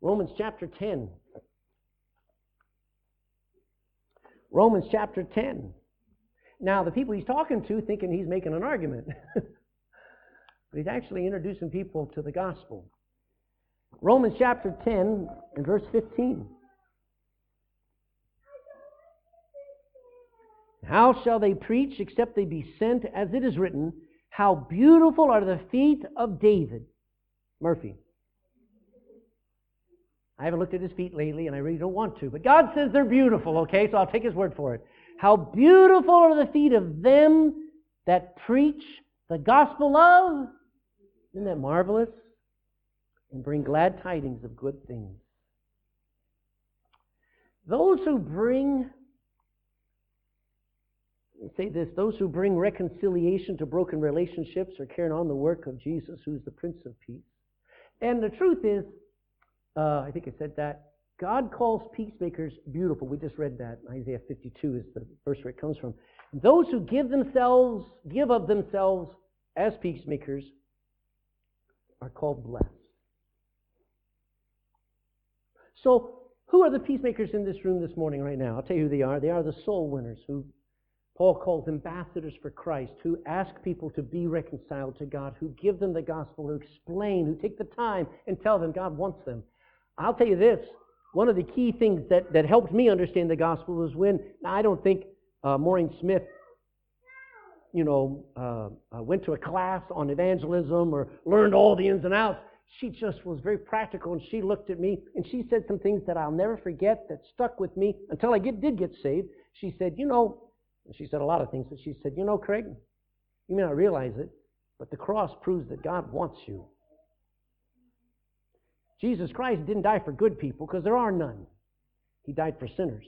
Romans chapter 10. Romans chapter 10. Now, the people he's talking to thinking he's making an argument. *laughs* but he's actually introducing people to the gospel. Romans chapter 10 and verse 15. How shall they preach except they be sent, as it is written, How beautiful are the feet of David. Murphy. I haven't looked at his feet lately, and I really don't want to, but God says they're beautiful, okay? So I'll take his word for it. How beautiful are the feet of them that preach the gospel of. Isn't that marvelous? And bring glad tidings of good things. Those who bring say this those who bring reconciliation to broken relationships are carrying on the work of Jesus, who's the Prince of Peace. And the truth is, uh, I think I said that, God calls peacemakers beautiful. We just read that. Isaiah 52 is the verse where it comes from. Those who give themselves, give of themselves as peacemakers are called blessed. So, who are the peacemakers in this room this morning right now? I'll tell you who they are. They are the soul winners who Paul calls ambassadors for Christ who ask people to be reconciled to God, who give them the gospel, who explain, who take the time and tell them God wants them. I'll tell you this one of the key things that, that helped me understand the gospel was when, I don't think uh, Maureen Smith, you know, uh, uh, went to a class on evangelism or learned all the ins and outs. She just was very practical and she looked at me and she said some things that I'll never forget that stuck with me until I get, did get saved. She said, You know, she said a lot of things, but she said, You know, Craig, you may not realize it, but the cross proves that God wants you. Jesus Christ didn't die for good people because there are none. He died for sinners.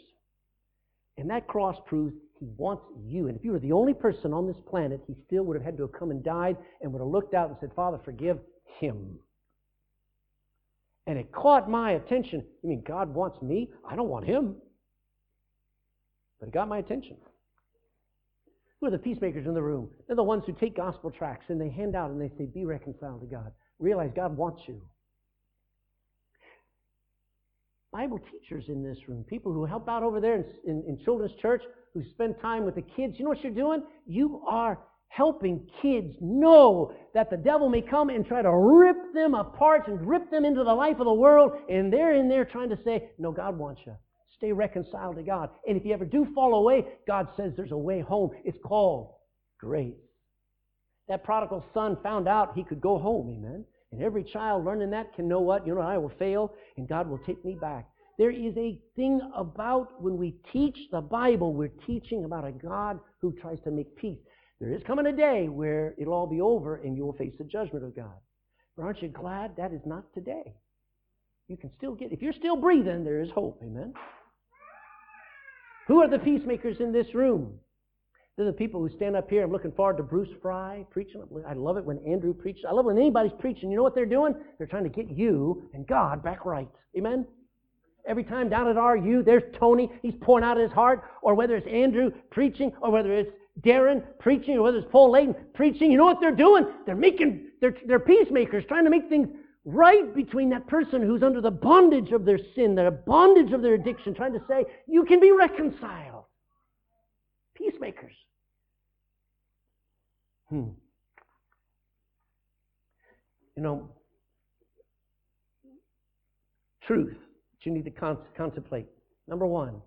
And that cross proves he wants you. And if you were the only person on this planet, he still would have had to have come and died and would have looked out and said, Father, forgive him. And it caught my attention. You mean God wants me? I don't want him. But it got my attention. Who are the peacemakers in the room? They're the ones who take gospel tracts and they hand out and they say, Be reconciled to God. Realize God wants you. Bible teachers in this room, people who help out over there in, in, in children's church, who spend time with the kids. You know what you're doing? You are helping kids know that the devil may come and try to rip them apart and rip them into the life of the world, and they're in there trying to say, No, God wants you. Stay reconciled to God. And if you ever do fall away, God says there's a way home. It's called grace. That prodigal son found out he could go home, amen. And every child learning that can know what? You know, I will fail, and God will take me back. There is a thing about when we teach the Bible, we're teaching about a God who tries to make peace. There is coming a day where it'll all be over and you will face the judgment of God. But aren't you glad that is not today? You can still get, if you're still breathing, there is hope. Amen. Who are the peacemakers in this room? They're the people who stand up here. I'm looking forward to Bruce Fry preaching. I love it when Andrew preaches. I love when anybody's preaching. You know what they're doing? They're trying to get you and God back right. Amen? Every time down at RU, there's Tony. He's pouring out his heart. Or whether it's Andrew preaching, or whether it's Darren preaching, or whether it's Paul Layton preaching, you know what they're doing? They're making, they're, they're peacemakers, trying to make things right between that person who's under the bondage of their sin, the bondage of their addiction, trying to say, you can be reconciled. Peacemakers. Hmm. You know, truth that you need to con- contemplate. Number one,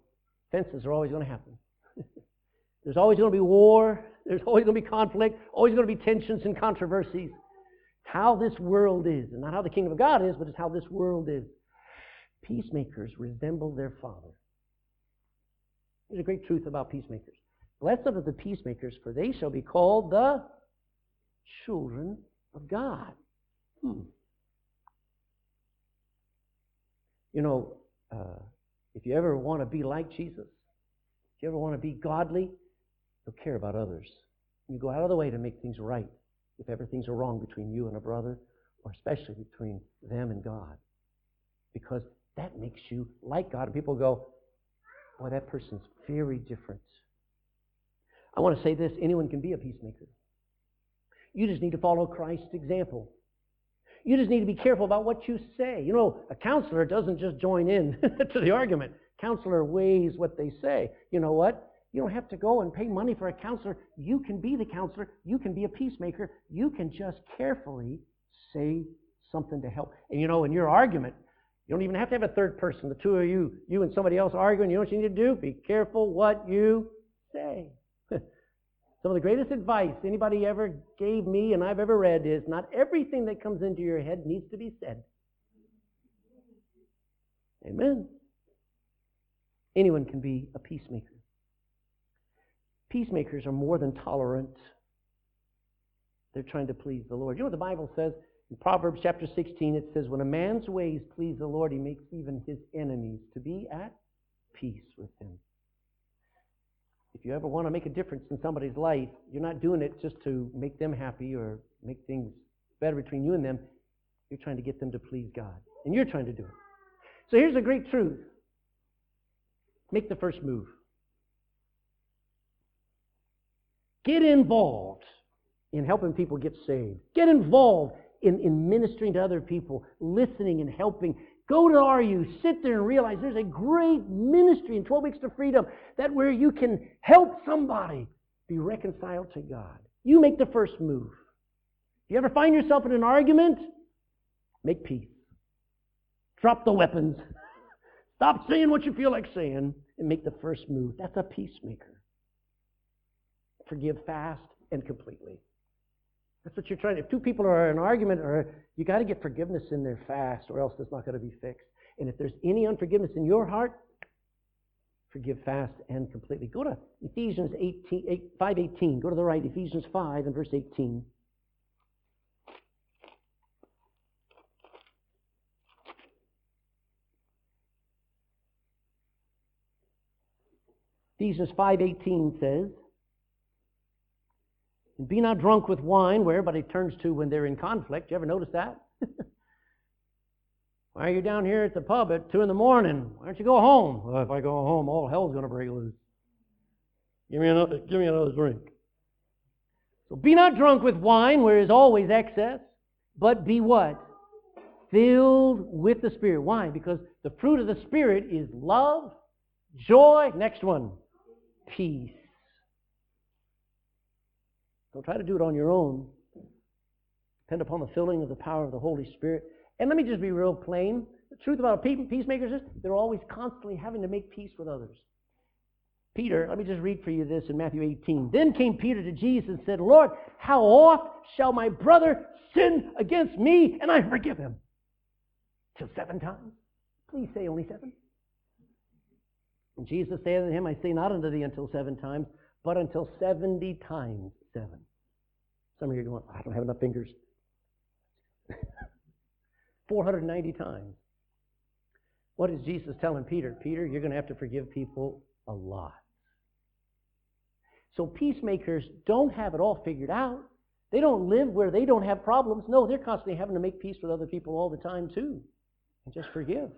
fences are always going to happen. *laughs* There's always going to be war. There's always going to be conflict. Always going to be tensions and controversies. How this world is, and not how the kingdom of God is, but it's how this world is. Peacemakers resemble their Father. There's a great truth about peacemakers. Blessed are the peacemakers, for they shall be called the children of God. Hmm. You know, uh, if you ever want to be like Jesus, if you ever want to be godly, you'll care about others. You go out of the way to make things right if everything's wrong between you and a brother, or especially between them and God. Because that makes you like God. And people go, boy, that person's very different. I want to say this anyone can be a peacemaker. You just need to follow Christ's example. You just need to be careful about what you say. You know, a counselor doesn't just join in *laughs* to the argument. Counselor weighs what they say. You know what? You don't have to go and pay money for a counselor. You can be the counselor. You can be a peacemaker. You can just carefully say something to help. And you know, in your argument, you don't even have to have a third person. The two of you, you and somebody else arguing, you know what you need to do? Be careful what you say. *laughs* Some of the greatest advice anybody ever gave me and I've ever read is not everything that comes into your head needs to be said. Amen. Anyone can be a peacemaker. Peacemakers are more than tolerant. They're trying to please the Lord. You know what the Bible says? In Proverbs chapter 16, it says, When a man's ways please the Lord, he makes even his enemies to be at peace with him. If you ever want to make a difference in somebody's life, you're not doing it just to make them happy or make things better between you and them. You're trying to get them to please God. And you're trying to do it. So here's a great truth make the first move. Get involved in helping people get saved. Get involved in, in ministering to other people, listening and helping. Go to RU, sit there and realize there's a great ministry in 12 Weeks to Freedom that where you can help somebody be reconciled to God. You make the first move. If you ever find yourself in an argument, make peace. Drop the weapons. *laughs* Stop saying what you feel like saying and make the first move. That's a peacemaker forgive fast and completely. That's what you're trying to. If two people are in an argument, or you got to get forgiveness in there fast, or else it's not going to be fixed. And if there's any unforgiveness in your heart, forgive fast and completely. Go to Ephesians 18, 8, 5.18. Go to the right, Ephesians 5 and verse 18. Ephesians 5.18 says, and be not drunk with wine, where everybody turns to when they're in conflict. You ever notice that? *laughs* Why are you down here at the pub at 2 in the morning? Why don't you go home? Well, if I go home, all hell's going to break loose. Give me, another, give me another drink. So be not drunk with wine, where is always excess, but be what? filled with the Spirit. Why? Because the fruit of the Spirit is love, joy, next one, peace. Don't try to do it on your own. Depend upon the filling of the power of the Holy Spirit. And let me just be real plain. The truth about peacemakers is they're always constantly having to make peace with others. Peter, let me just read for you this in Matthew 18. Then came Peter to Jesus and said, Lord, how oft shall my brother sin against me and I forgive him? Till seven times? Please say only seven. And Jesus said unto him, I say not unto thee until seven times, but until seventy times seven. Some of you are going, I don't have enough fingers. *laughs* 490 times. What is Jesus telling Peter? Peter, you're going to have to forgive people a lot. So peacemakers don't have it all figured out. They don't live where they don't have problems. No, they're constantly having to make peace with other people all the time, too. And just forgive.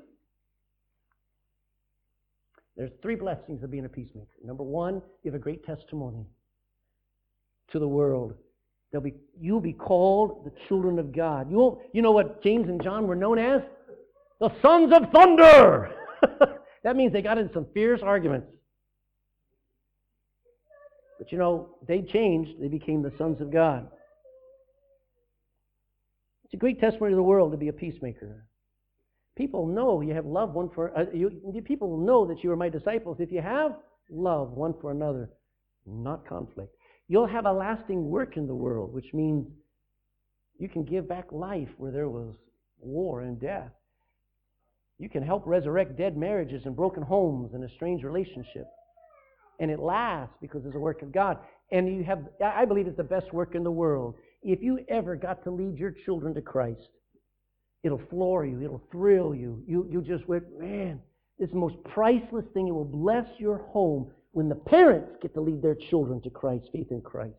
There's three blessings of being a peacemaker. Number one, you have a great testimony to the world. They'll be, you'll be called the children of God. You, won't, you know what James and John were known as? The sons of thunder. *laughs* that means they got in some fierce arguments. But you know, they changed. They became the sons of God. It's a great testimony to the world to be a peacemaker. People know you have love one for uh, you, people know that you are my disciples if you have love one for another, not conflict. You'll have a lasting work in the world, which means you can give back life where there was war and death. You can help resurrect dead marriages and broken homes and estranged relationships and it lasts because it's a work of God. And you have, I believe it's the best work in the world. If you ever got to lead your children to Christ, it'll floor you, it'll thrill you. You, you just went, man, this is the most priceless thing. It will bless your home when the parents get to lead their children to Christ, faith in Christ.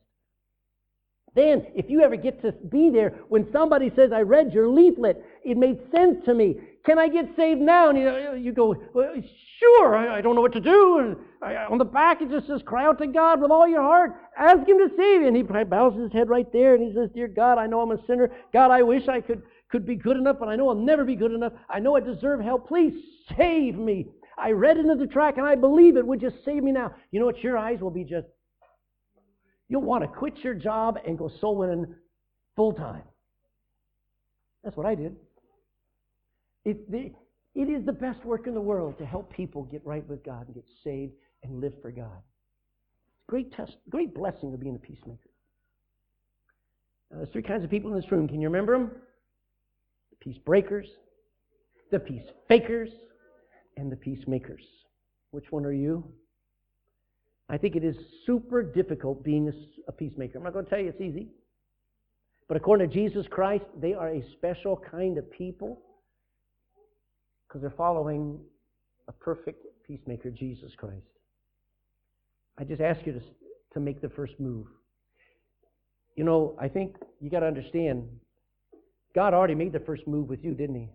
Then, if you ever get to be there, when somebody says, I read your leaflet, it made sense to me. Can I get saved now? And you, you go, well, sure, I, I, don't know what to do. And I, on the back, it just says, cry out to God with all your heart. Ask Him to save you. And he bows his head right there and he says, Dear God, I know I'm a sinner. God, I wish I could, could be good enough, but I know I'll never be good enough. I know I deserve help. Please save me. I read into the track and I believe it would just save me now. You know what? Your eyes will be just, you'll want to quit your job and go soul winning full time. That's what I did. It, the, it is the best work in the world to help people get right with God and get saved and live for God. Great test, great blessing of being a peacemaker. Now, there's three kinds of people in this room. Can you remember them? The peace breakers, the peace fakers, and the peacemakers. Which one are you? I think it is super difficult being a, peacemaker. I'm not going to tell you it's easy. But according to Jesus Christ, they are a special kind of people because they're following a perfect peacemaker, Jesus Christ. I just ask you to, to make the first move. You know, I think you got to understand, God already made the first move with you, didn't He?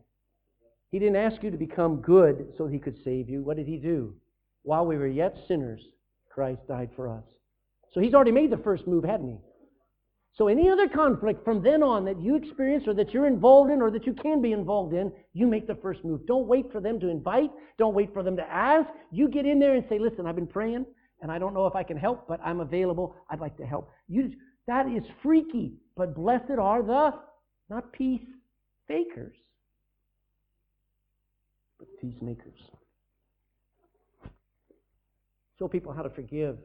He didn't ask you to become good so He could save you. What did He do? While we were yet sinners, Christ died for us. So He's already made the first move, hadn't He? So any other conflict from then on that you experience or that you're involved in or that you can be involved in, you make the first move. Don't wait for them to invite. Don't wait for them to ask. You get in there and say, listen, I've been praying and I don't know if I can help, but I'm available. I'd like to help. You, that is freaky, but blessed are the, not peace fakers, but peacemakers. Show people how to forgive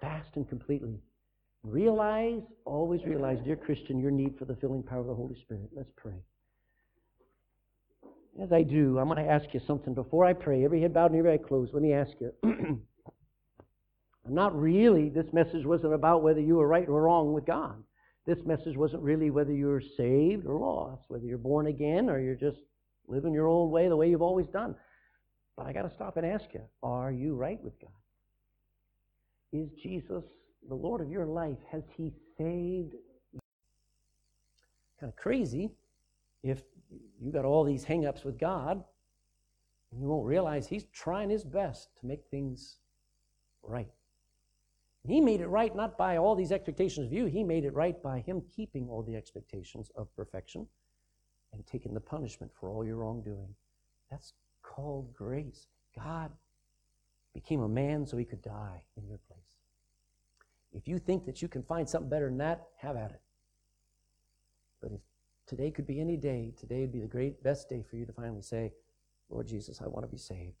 fast and completely. Realize, always realize, dear Christian, your need for the filling power of the Holy Spirit. Let's pray. As I do, I'm going to ask you something before I pray. Every head bowed and every eye closed. Let me ask you. *clears throat* Not really, this message wasn't about whether you were right or wrong with God. This message wasn't really whether you're saved or lost, whether you're born again or you're just living your old way the way you've always done. But I got to stop and ask you, are you right with God? Is Jesus the Lord of your life, has He saved you? Kind of crazy if you got all these hang-ups with God and you won't realize He's trying His best to make things right. He made it right not by all these expectations of you, He made it right by Him keeping all the expectations of perfection and taken the punishment for all your wrongdoing. That's called grace. God became a man so he could die in your place. If you think that you can find something better than that, have at it. But if today could be any day, today would be the great best day for you to finally say, Lord Jesus, I want to be saved.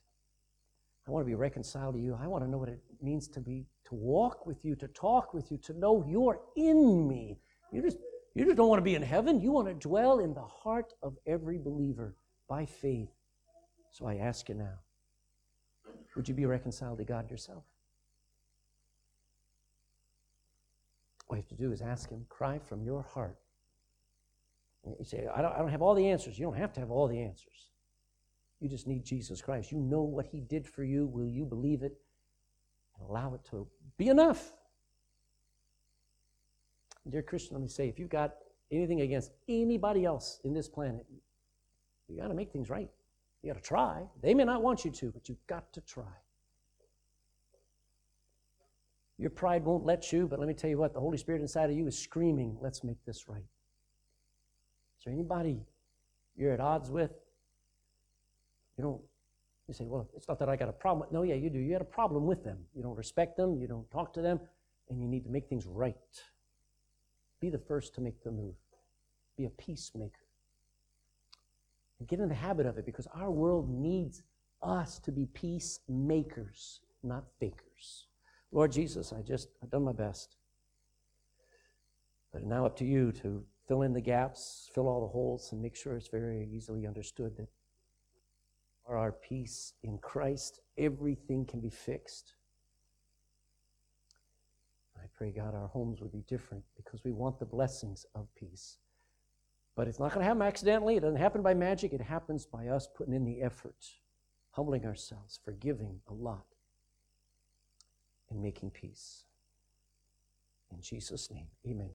I want to be reconciled to you. I want to know what it means to be to walk with you, to talk with you, to know you're in me. You just you just don't want to be in heaven. You want to dwell in the heart of every believer by faith. So I ask you now, would you be reconciled to God yourself? All you have to do is ask Him, cry from your heart. You say, I don't, I don't have all the answers. You don't have to have all the answers. You just need Jesus Christ. You know what He did for you. Will you believe it and allow it to be enough? Dear Christian, let me say if you've got anything against anybody else in this planet, you got to make things right. You got to try. They may not want you to, but you've got to try. Your pride won't let you, but let me tell you what, the Holy Spirit inside of you is screaming, let's make this right. Is there anybody you're at odds with? You don't, you say, well, it's not that I got a problem. No, yeah, you do. You had a problem with them. You don't respect them, you don't talk to them, and you need to make things right. Be the first to make the move. Be a peacemaker. And get in the habit of it because our world needs us to be peacemakers, not fakers. Lord Jesus, I just, I've done my best. But now up to you to fill in the gaps, fill all the holes, and make sure it's very easily understood that for our peace in Christ, everything can be fixed. Pray, God, our homes would be different because we want the blessings of peace. But it's not going to happen accidentally. It doesn't happen by magic. It happens by us putting in the effort, humbling ourselves, forgiving a lot and making peace. In Jesus' name, amen.